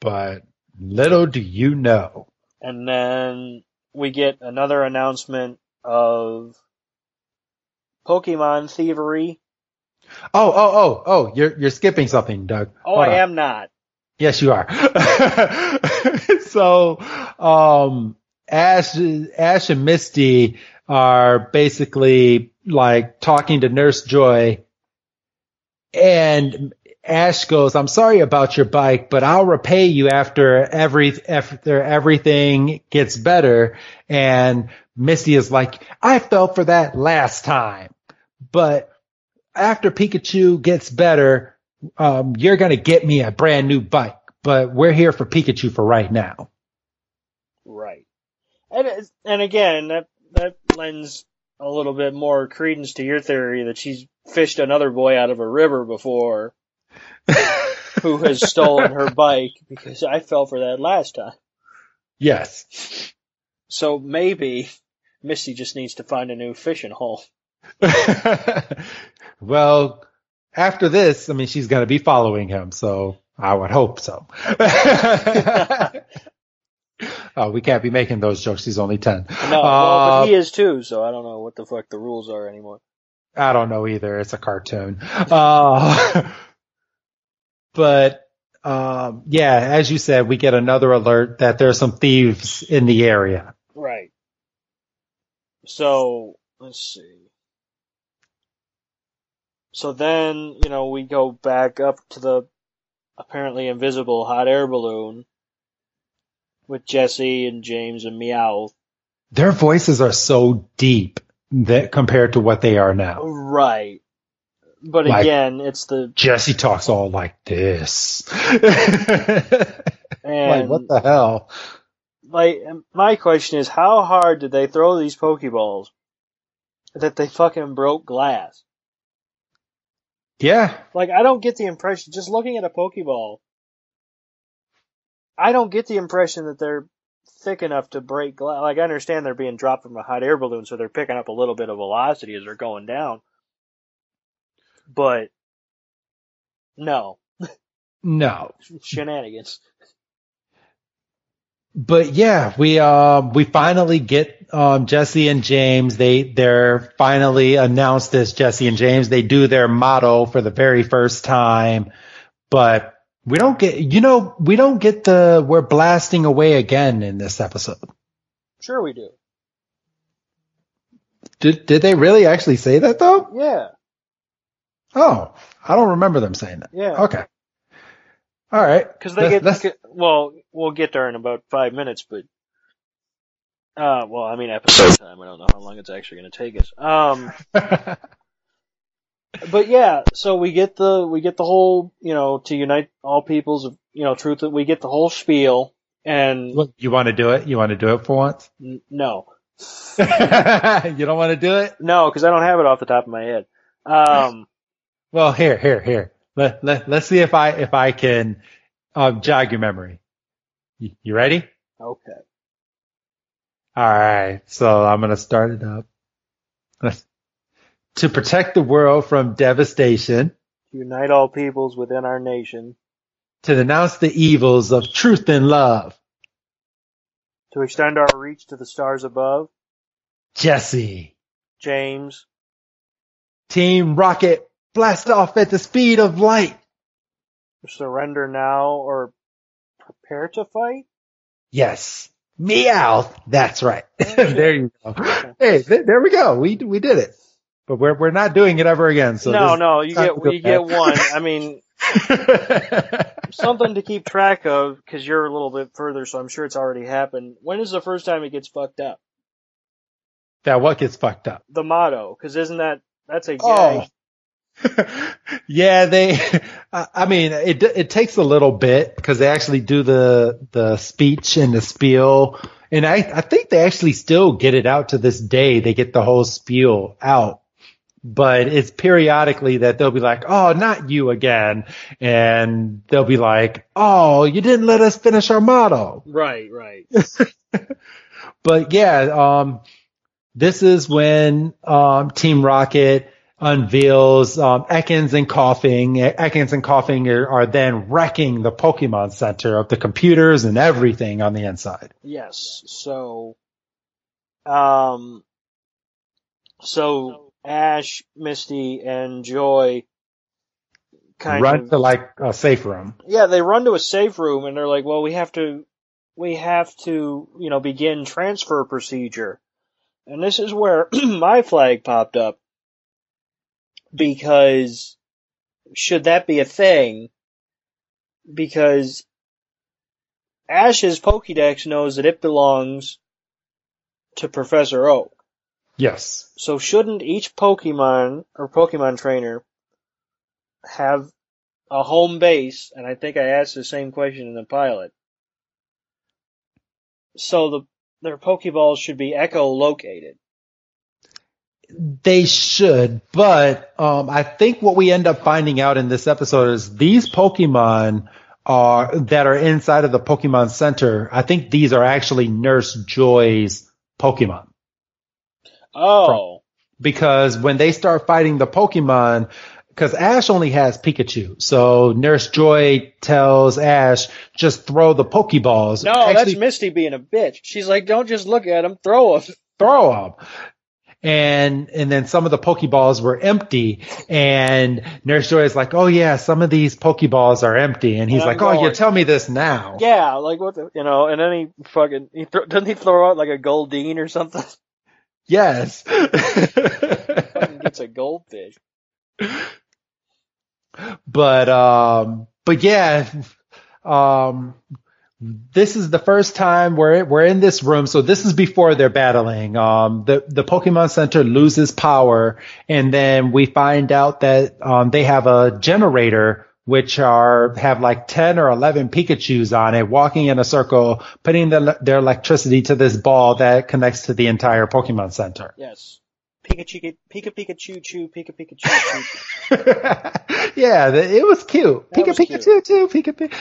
But little do you know. And then we get another announcement of Pokemon thievery. Oh, oh, oh, oh, you're, you're skipping something, Doug. Oh, Hold I on. am not. Yes, you are. [laughs] so, um, Ash, Ash and Misty are basically like talking to Nurse Joy and Ash goes, I'm sorry about your bike, but I'll repay you after every, after everything gets better. And Misty is like, I fell for that last time, but after Pikachu gets better, um, you're going to get me a brand new bike, but we're here for Pikachu for right now. Right. And, and again, that, that lends a little bit more credence to your theory that she's fished another boy out of a river before [laughs] who has stolen her bike because I fell for that last time. Yes. So maybe Misty just needs to find a new fishing hole. [laughs] well, after this, I mean, she's going to be following him, so I would hope so. oh, [laughs] we can't be making those jokes. He's only 10. No, well, but he uh, is too, so I don't know what the fuck the rules are anymore. I don't know either. It's a cartoon. Uh, [laughs] but, um, yeah, as you said, we get another alert that there's some thieves in the area. Right. So, let's see. So then, you know, we go back up to the apparently invisible hot air balloon with Jessie and James and Meowth. Their voices are so deep that compared to what they are now. Right. But like, again, it's the Jessie talks all like this. [laughs] and like what the hell? Like my question is, how hard did they throw these Pokeballs that they fucking broke glass? Yeah. Like I don't get the impression just looking at a Pokeball I don't get the impression that they're thick enough to break glass. Like I understand they're being dropped from a hot air balloon, so they're picking up a little bit of velocity as they're going down. But no, no [laughs] shenanigans. But yeah, we um we finally get um Jessie and James. They they're finally announced as Jessie and James. They do their motto for the very first time, but we don't get, you know, we don't get the, we're blasting away again in this episode. Sure we do. Did, did they really actually say that though? Yeah. Oh, I don't remember them saying that. Yeah. Okay. All right. Because they Let's- get, well, we'll get there in about five minutes, but, uh, well, I mean episode time. I don't know how long it's actually going to take us. Um, [laughs] but yeah, so we get the, we get the whole, you know, to unite all peoples of, you know, truth, we get the whole spiel, and Look, you want to do it? You want to do it for once? n- no. [laughs] you don't want to do it? No, because I don't have it off the top of my head. Um, [laughs] Well, here, here, here. Let, let, let's see if I, if I can, um, jog your memory. You, you ready? okay. All right. So I'm going to start it up. [laughs] To protect the world from devastation, To unite all peoples within our nation, to denounce the evils of truth and love. to extend our reach to the stars above, Jessie. James, Team Rocket, blast off at the speed of light. surrender now or prepare to fight? Yes. Meowth. That's right. [laughs] there you go. Hey, th- there we go. We, we did it. But we're, we're not doing it ever again. So no, no, you get you get one. I mean, [laughs] something to keep track of because you're a little bit further, so I'm sure it's already happened. When is the first time it gets fucked up? that what gets fucked up? The motto, because isn't that that's a Oh. [laughs] yeah, they. [laughs] I I mean, it it takes a little bit because they actually do the the speech and the spiel, and I I think they actually still get it out to this day. They get the whole spiel out, but it's periodically that they'll be like, "Oh, not you again," and they'll be like, "Oh, you didn't let us finish our motto." Right, right. [laughs] But yeah, um, this is when um, Team Rocket unveils um, Ekans and Koffing. Ekans and Koffing are, are then wrecking the Pokemon Center of the computers and everything on the inside. Yes. So, um, so Ash, Misty, and Joy kind Run of to like a safe room. yeah, they run to a safe room and they're like, well, we have to, we have to, you know, begin transfer procedure. And this is where [clears throat] my flag popped up because should that be a thing? Because Ash's Pokédex knows that it belongs to Professor Oak. Yes. So shouldn't each Pokemon or Pokemon trainer have a home base? And I think I asked the same question in the pilot. So the their Pokeballs should be echo-located. They should, but um, I think what we end up finding out in this episode is these Pokemon are that are inside of the Pokemon Center. I think these are actually Nurse Joy's Pokemon Oh, because when they start fighting the Pokemon, because Ash only has Pikachu, so Nurse Joy tells Ash just throw the Pokeballs. no, Actually, that's Misty being a bitch. She's like, don't just look at them, throw them. throw them. And and then some of the Pokeballs were empty, and Nurse Joy is like, "Oh yeah, some of these Pokeballs are empty," and he's And like, "Oh, you tell me this now." Yeah, like what the, you know, and then he fucking, he thro- doesn't he throw out like a Goldeen or something? [laughs] Yes. gets a goldfish. [laughs] but um, but yeah, um, this is the first time we're we're in this room. So this is before they're battling. Um, the the Pokemon Center loses power, and then we find out that um, they have a generator. Which are have like ten or eleven Pikachu's on it, walking in a circle, putting the, their electricity to this ball that connects to the entire Pokemon Center. Yes. Pikachu, Pika Pika Choo Choo, Pika Pika Choo Choo. [laughs] yeah, it was cute. That Pika was Pika cute. choo choo, Pika Pika.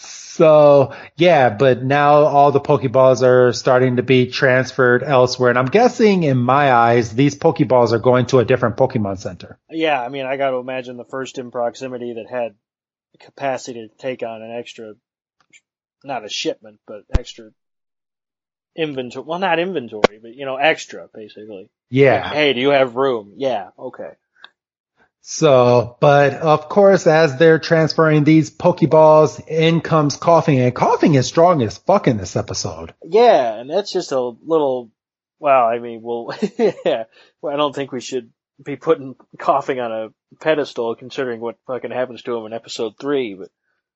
So yeah, but now all the Pokeballs are starting to be transferred elsewhere, and I'm guessing in my eyes these Pokeballs are going to a different Pokemon Center. Yeah, I mean, I got to imagine the first in proximity that had capacity to take on an extra, not a shipment, but extra inventory. Well, not inventory, but you know, extra basically. Yeah. Hey, do you have room? Yeah. Okay. So, but of course, as they're transferring these Pokeballs, in comes Koffing, and Koffing is strong as fuck in this episode. Yeah, and that's just a little. Well, I mean, well, [laughs] yeah. Well, I don't think we should be putting Koffing on a pedestal, considering what fucking happens to him in episode three. But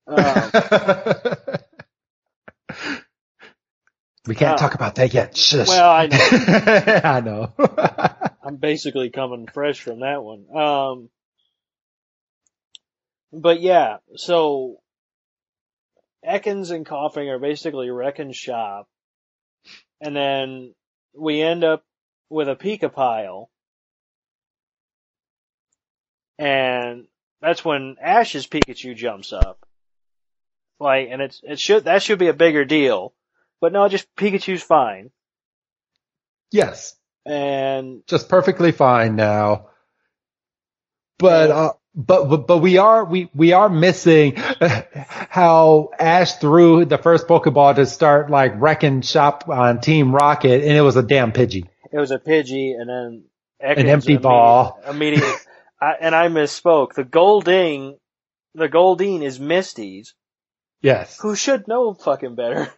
Um, [laughs] we can't uh, talk about that yet. Shush. well, I know. [laughs] I know. [laughs] I'm basically coming fresh from that one. Um, but yeah, so Ekans and Koffing are basically wrecking shop, and then we end up with a Pika pile, and that's when Ash's Pikachu jumps up. Like, and it's it should that should be a bigger deal, but no, just Pikachu's fine, yes. and just perfectly fine now. But uh, but but but we are we we are missing [laughs] how Ash threw the first Pokeball to start like wrecking shop on Team Rocket, and it was a damn Pidgey. it was a Pidgey, and then An empty immediate- ball. Immediate, I, and I misspoke. The Golding, the Goldeen is Misty's, Yes. who should know fucking better.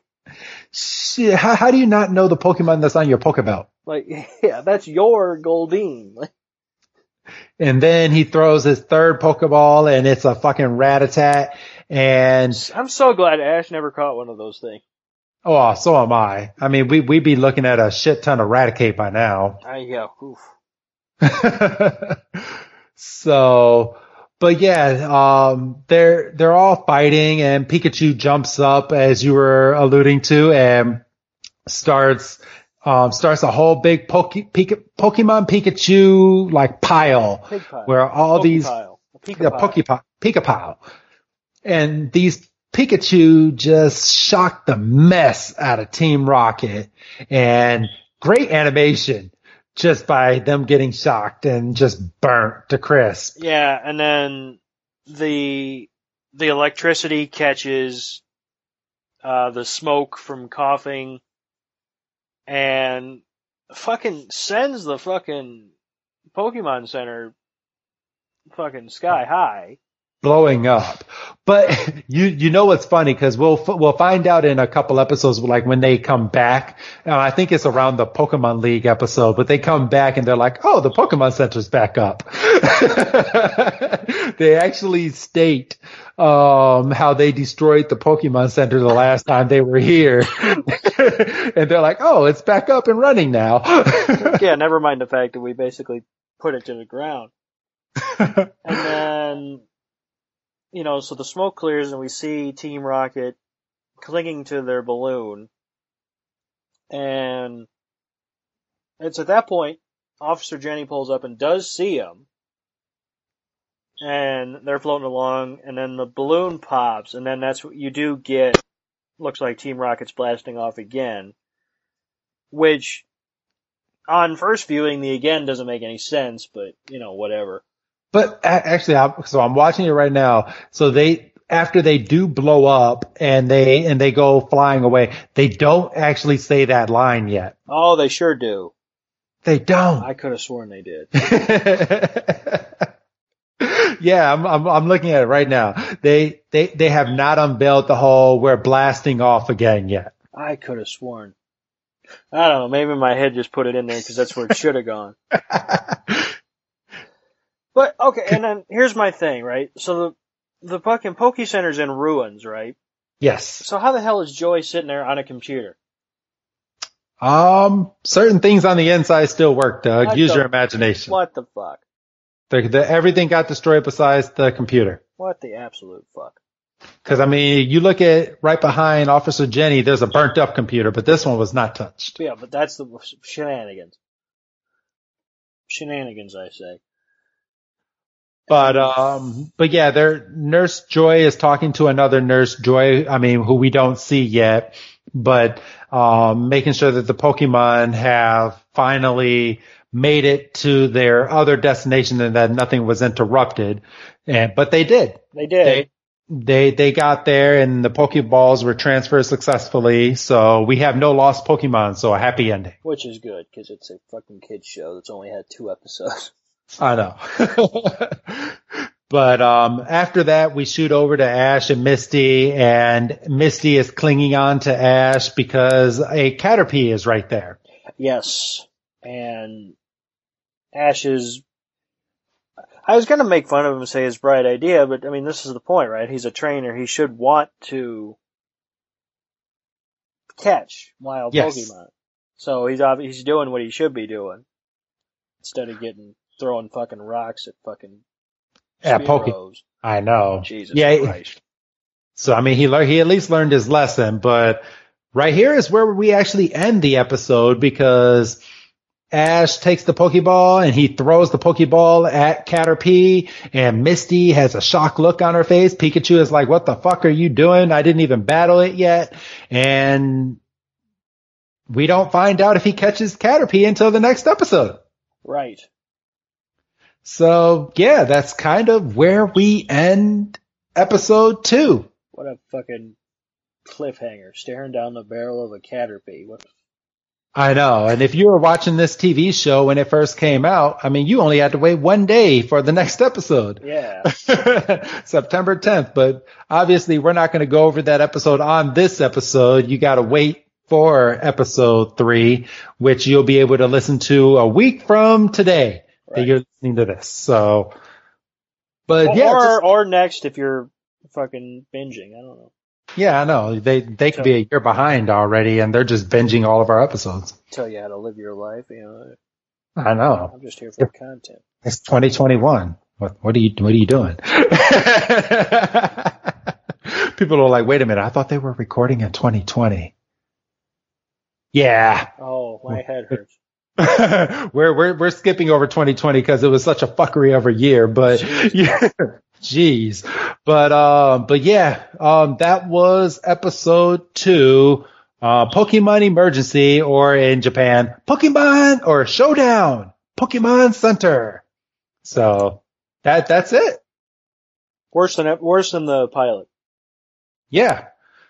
Shit, how, how do you not know the Pokemon that's on your Pokebelt? Like, [laughs] yeah, that's your Goldeen. And then he throws his third Pokeball, and it's a fucking Rattata. And I'm so glad Ash never caught one of those things. oh, so am I. I mean, we we'd be looking at a shit ton of Raticate by now. I yeah, oof. [laughs] so, but yeah, um, they're, they're all fighting and Pikachu jumps up as you were alluding to and starts, um, starts a whole big Poke, Pika, Pokemon Pikachu like pile pile. where all Poke these, pile. Pika the pile. Poke, Pika pile and these Pikachu just shocked the mess out of Team Rocket and great animation just by them getting shocked and just burnt to crisp. Yeah, and then the the electricity catches uh, the smoke from Koffing and fucking sends the fucking Pokemon Center fucking sky high. Blowing up. But [laughs] you you know what's funny because we'll we'll find out in a couple episodes like when they come back. Uh, I think it's around the Pokemon League episode, but they come back and they're like, "Oh, the Pokemon Center's back up." [laughs] they actually state um how they destroyed the Pokemon Center the last time they were here, [laughs] and they're like, "Oh, it's back up and running now." yeah, never mind the fact that we basically put it to the ground. And then, you know, so the smoke clears and we see Team Rocket clinging to their balloon. And it's at that point, Officer Jenny pulls up and does see them. And they're floating along and then the balloon pops and then that's what you do get, looks like Team Rocket's blasting off again. Which, on first viewing, the again doesn't make any sense, but, you know, whatever. But actually, I, so I'm watching it right now. So they, after they do blow up and they, and they go flying away, they don't actually say that line yet. Oh, they sure do. They don't. I could have sworn they did. [laughs] yeah, I'm, I'm, I'm looking at it right now. They, they, they have not unveiled the whole we're blasting off again yet. I could have sworn. I don't know. Maybe my head just put it in there because that's where it [laughs] should have gone. [laughs] But okay, and then here's my thing, right? So the the fucking Poke Center's in ruins, right? yes. So how the hell is Joy sitting there on a computer? Um, certain things on the inside still work, Doug. What Use the- your imagination. What the fuck? The, the, everything got destroyed besides the computer. What the absolute fuck? Cause I mean, you look at right behind Officer Jenny, there's a burnt up computer, but this one was not touched. Yeah, but that's the shenanigans. Shenanigans, I say. But, um, but yeah, their nurse Joy is talking to another nurse Joy, I mean, who we don't see yet, but, um, making sure that the Pokemon have finally made it to their other destination and that nothing was interrupted. And, but they did. They did. They, they, they got there and the Pokeballs were transferred successfully. So we have no lost Pokemon. So a happy ending. Which is good, because it's a fucking kid's show that's only had two episodes. [laughs] I know. [laughs] but um, after that, we shoot over to Ash and Misty, and Misty is clinging on to Ash because a Caterpie is right there. Yes. And Ash's, I was gonna make fun of him and say his bright idea, but I mean, this is the point, right? He's a trainer. He should want to catch wild Yes. Pokemon. So he's he's doing what he should be doing instead of getting throwing fucking rocks at fucking Yeah, Poke. I know. Jesus yeah. Christ. So I mean, he learned. He at least learned his lesson. But right here is where we actually end the episode because Ash takes the Pokeball and he throws the Pokeball at Caterpie and Misty has a shocked look on her face. Pikachu is like, what the fuck are you doing? I didn't even battle it yet. And we don't find out if he catches Caterpie until the next episode. Right. So yeah, that's kind of where we end episode two. What a fucking cliffhanger. Staring down the barrel of a Caterpie. What I know. And if you were watching this TV show when it first came out, I mean, you only had to wait one day for the next episode. yeah. [laughs] September 10th. But obviously we're not going to go over that episode on this episode. You got to wait for episode three, which you'll be able to listen to a week from today that you're listening to this. So, but or, yeah, just- or next if you're fucking binging. I don't know. yeah, I know they, they could So- be a year behind already and they're just binging all of our episodes. Tell you how to live your life. You know, I know. I'm just here for content. It's 2021. What, what are you, what are you doing? [laughs] People are like, wait a minute. I thought they were recording in 2020. Yeah. Oh, my head hurts. [laughs] we're, we're, we're skipping over 2020 because it was such a fuckery of a year, but [laughs] yeah. Jeez. But, um, but yeah, um, that was episode two, uh, Pokemon Emergency or in Japan, Pokemon or Showdown, Pokemon Center. So that, that's it. Worse than worse than the pilot. Yeah.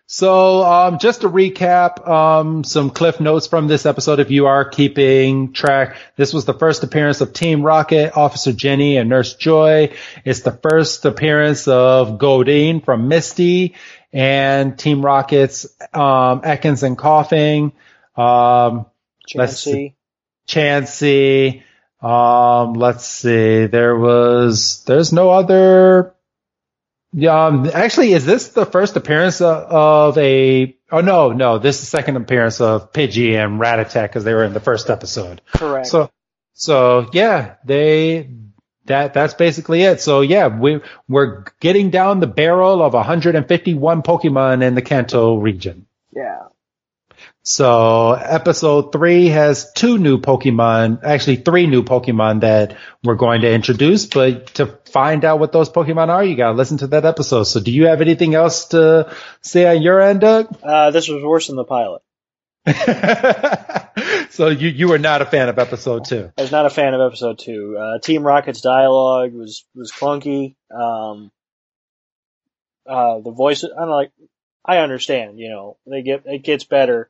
So, um, just to recap, um, some cliff notes from this episode. If you are keeping track, this was the first appearance of Team Rocket, Officer Jenny, and Nurse Joy. It's the first appearance of Goldeen from Misty and Team Rocket's, um, Ekans and Koffing. Um, Let's Chansey. Chansey. Um, let's see. There was, there's no other. Yeah, um, actually, is this the first appearance of, of a? Oh no, no, this is the second appearance of Pidgey and Rattata because they were in the first episode. Correct. So, so yeah, they that that's basically it. So yeah, we we're getting down the barrel of 151 Pokemon in the Kanto region. yeah. So episode three has two new Pokemon, actually three new Pokemon that we're going to introduce, but to find out what those Pokemon are, you gotta listen to that episode. So do you have anything else to say on your end, Doug? Uh, this was worse than the pilot. [laughs] so you, you were not a fan of episode two. I was not a fan of episode two. Uh, Team Rocket's dialogue was was clunky. Um, uh, the voice, I don't like, I understand, you know, they get it gets better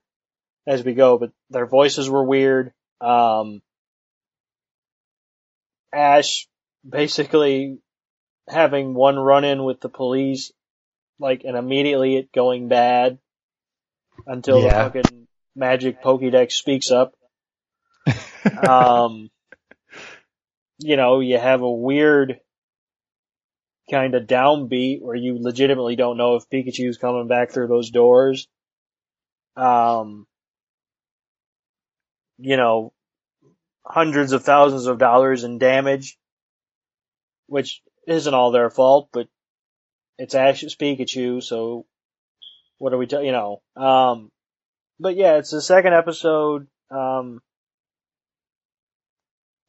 as we go, but their voices were weird. Um, Ash basically having one run in with the police, like, and immediately it going bad until Yeah. the fucking magic Pokédex speaks up. [laughs] um, you know, you have a weird kind of downbeat where you legitimately don't know if Pikachu's coming back through those doors. Um, you know, hundreds of thousands of dollars in damage, which isn't all their fault, but it's Ash's Pikachu, so what are we, t- you know, um, but yeah, it's the second episode, um,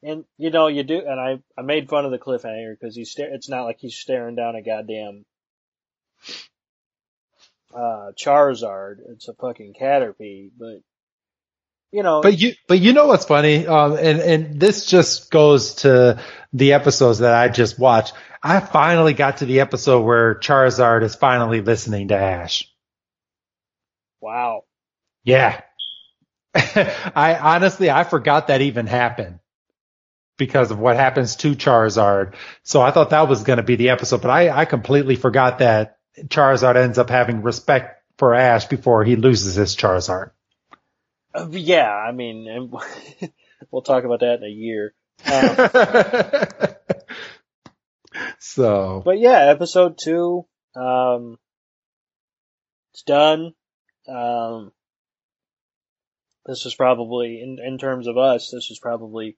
and you know, you do, and I, I made fun of the cliffhanger because he's sta- it's not like he's staring down a goddamn, uh, Charizard. It's a fucking Caterpie, but, you know, But you, but you know what's funny? Um, and, and this just goes to the episodes that I just watched. I finally got to the episode where Charizard is finally listening to Ash. wow. Yeah. [laughs] I honestly, I forgot that even happened because of what happens to Charizard. So I thought that was going to be the episode, but I, I completely forgot that Charizard ends up having respect for Ash before he loses his Charizard. Uh, yeah, I mean, [laughs] we'll talk about that in a year. Um, [laughs] so, but yeah, episode two, um, it's done. Um, this was probably in in terms of us, this was probably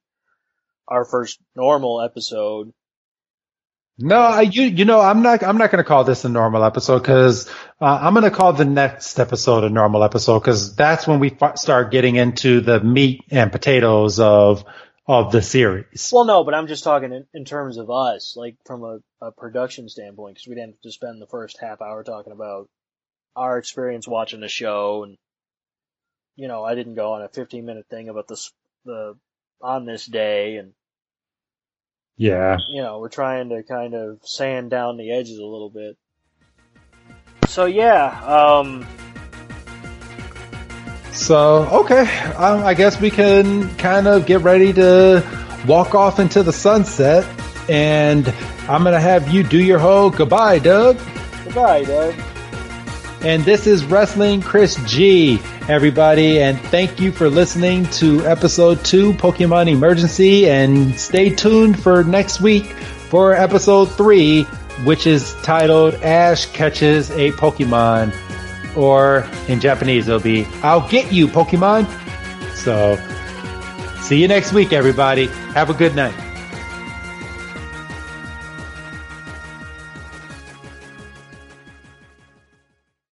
our first normal episode. No, I, you you know I'm not I'm not going to call this a normal episode because uh, I'm going to call the next episode a normal episode because that's when we f- start getting into the meat and potatoes of of the series. Well, no, but I'm just talking in, in terms of us, like from a, a production standpoint, because we didn't have to spend the first half hour talking about our experience watching the show, and you know, I didn't go on a 15 minute thing about this the on this day and Yeah. you know, we're trying to kind of sand down the edges a little bit. So yeah, um, So okay, um, I guess we can kind of get ready to walk off into the sunset, and I'm gonna have you do your whole goodbye, Doug. goodbye, Doug. And this is Wrestling Chris G, everybody, and thank you for listening to episode two, Pokemon Emergency, and stay tuned for next week for episode three, which is titled Ash Catches a Pokemon, or in Japanese it'll be I'll Get You Pokemon. So, see you next week, everybody. Have a good night.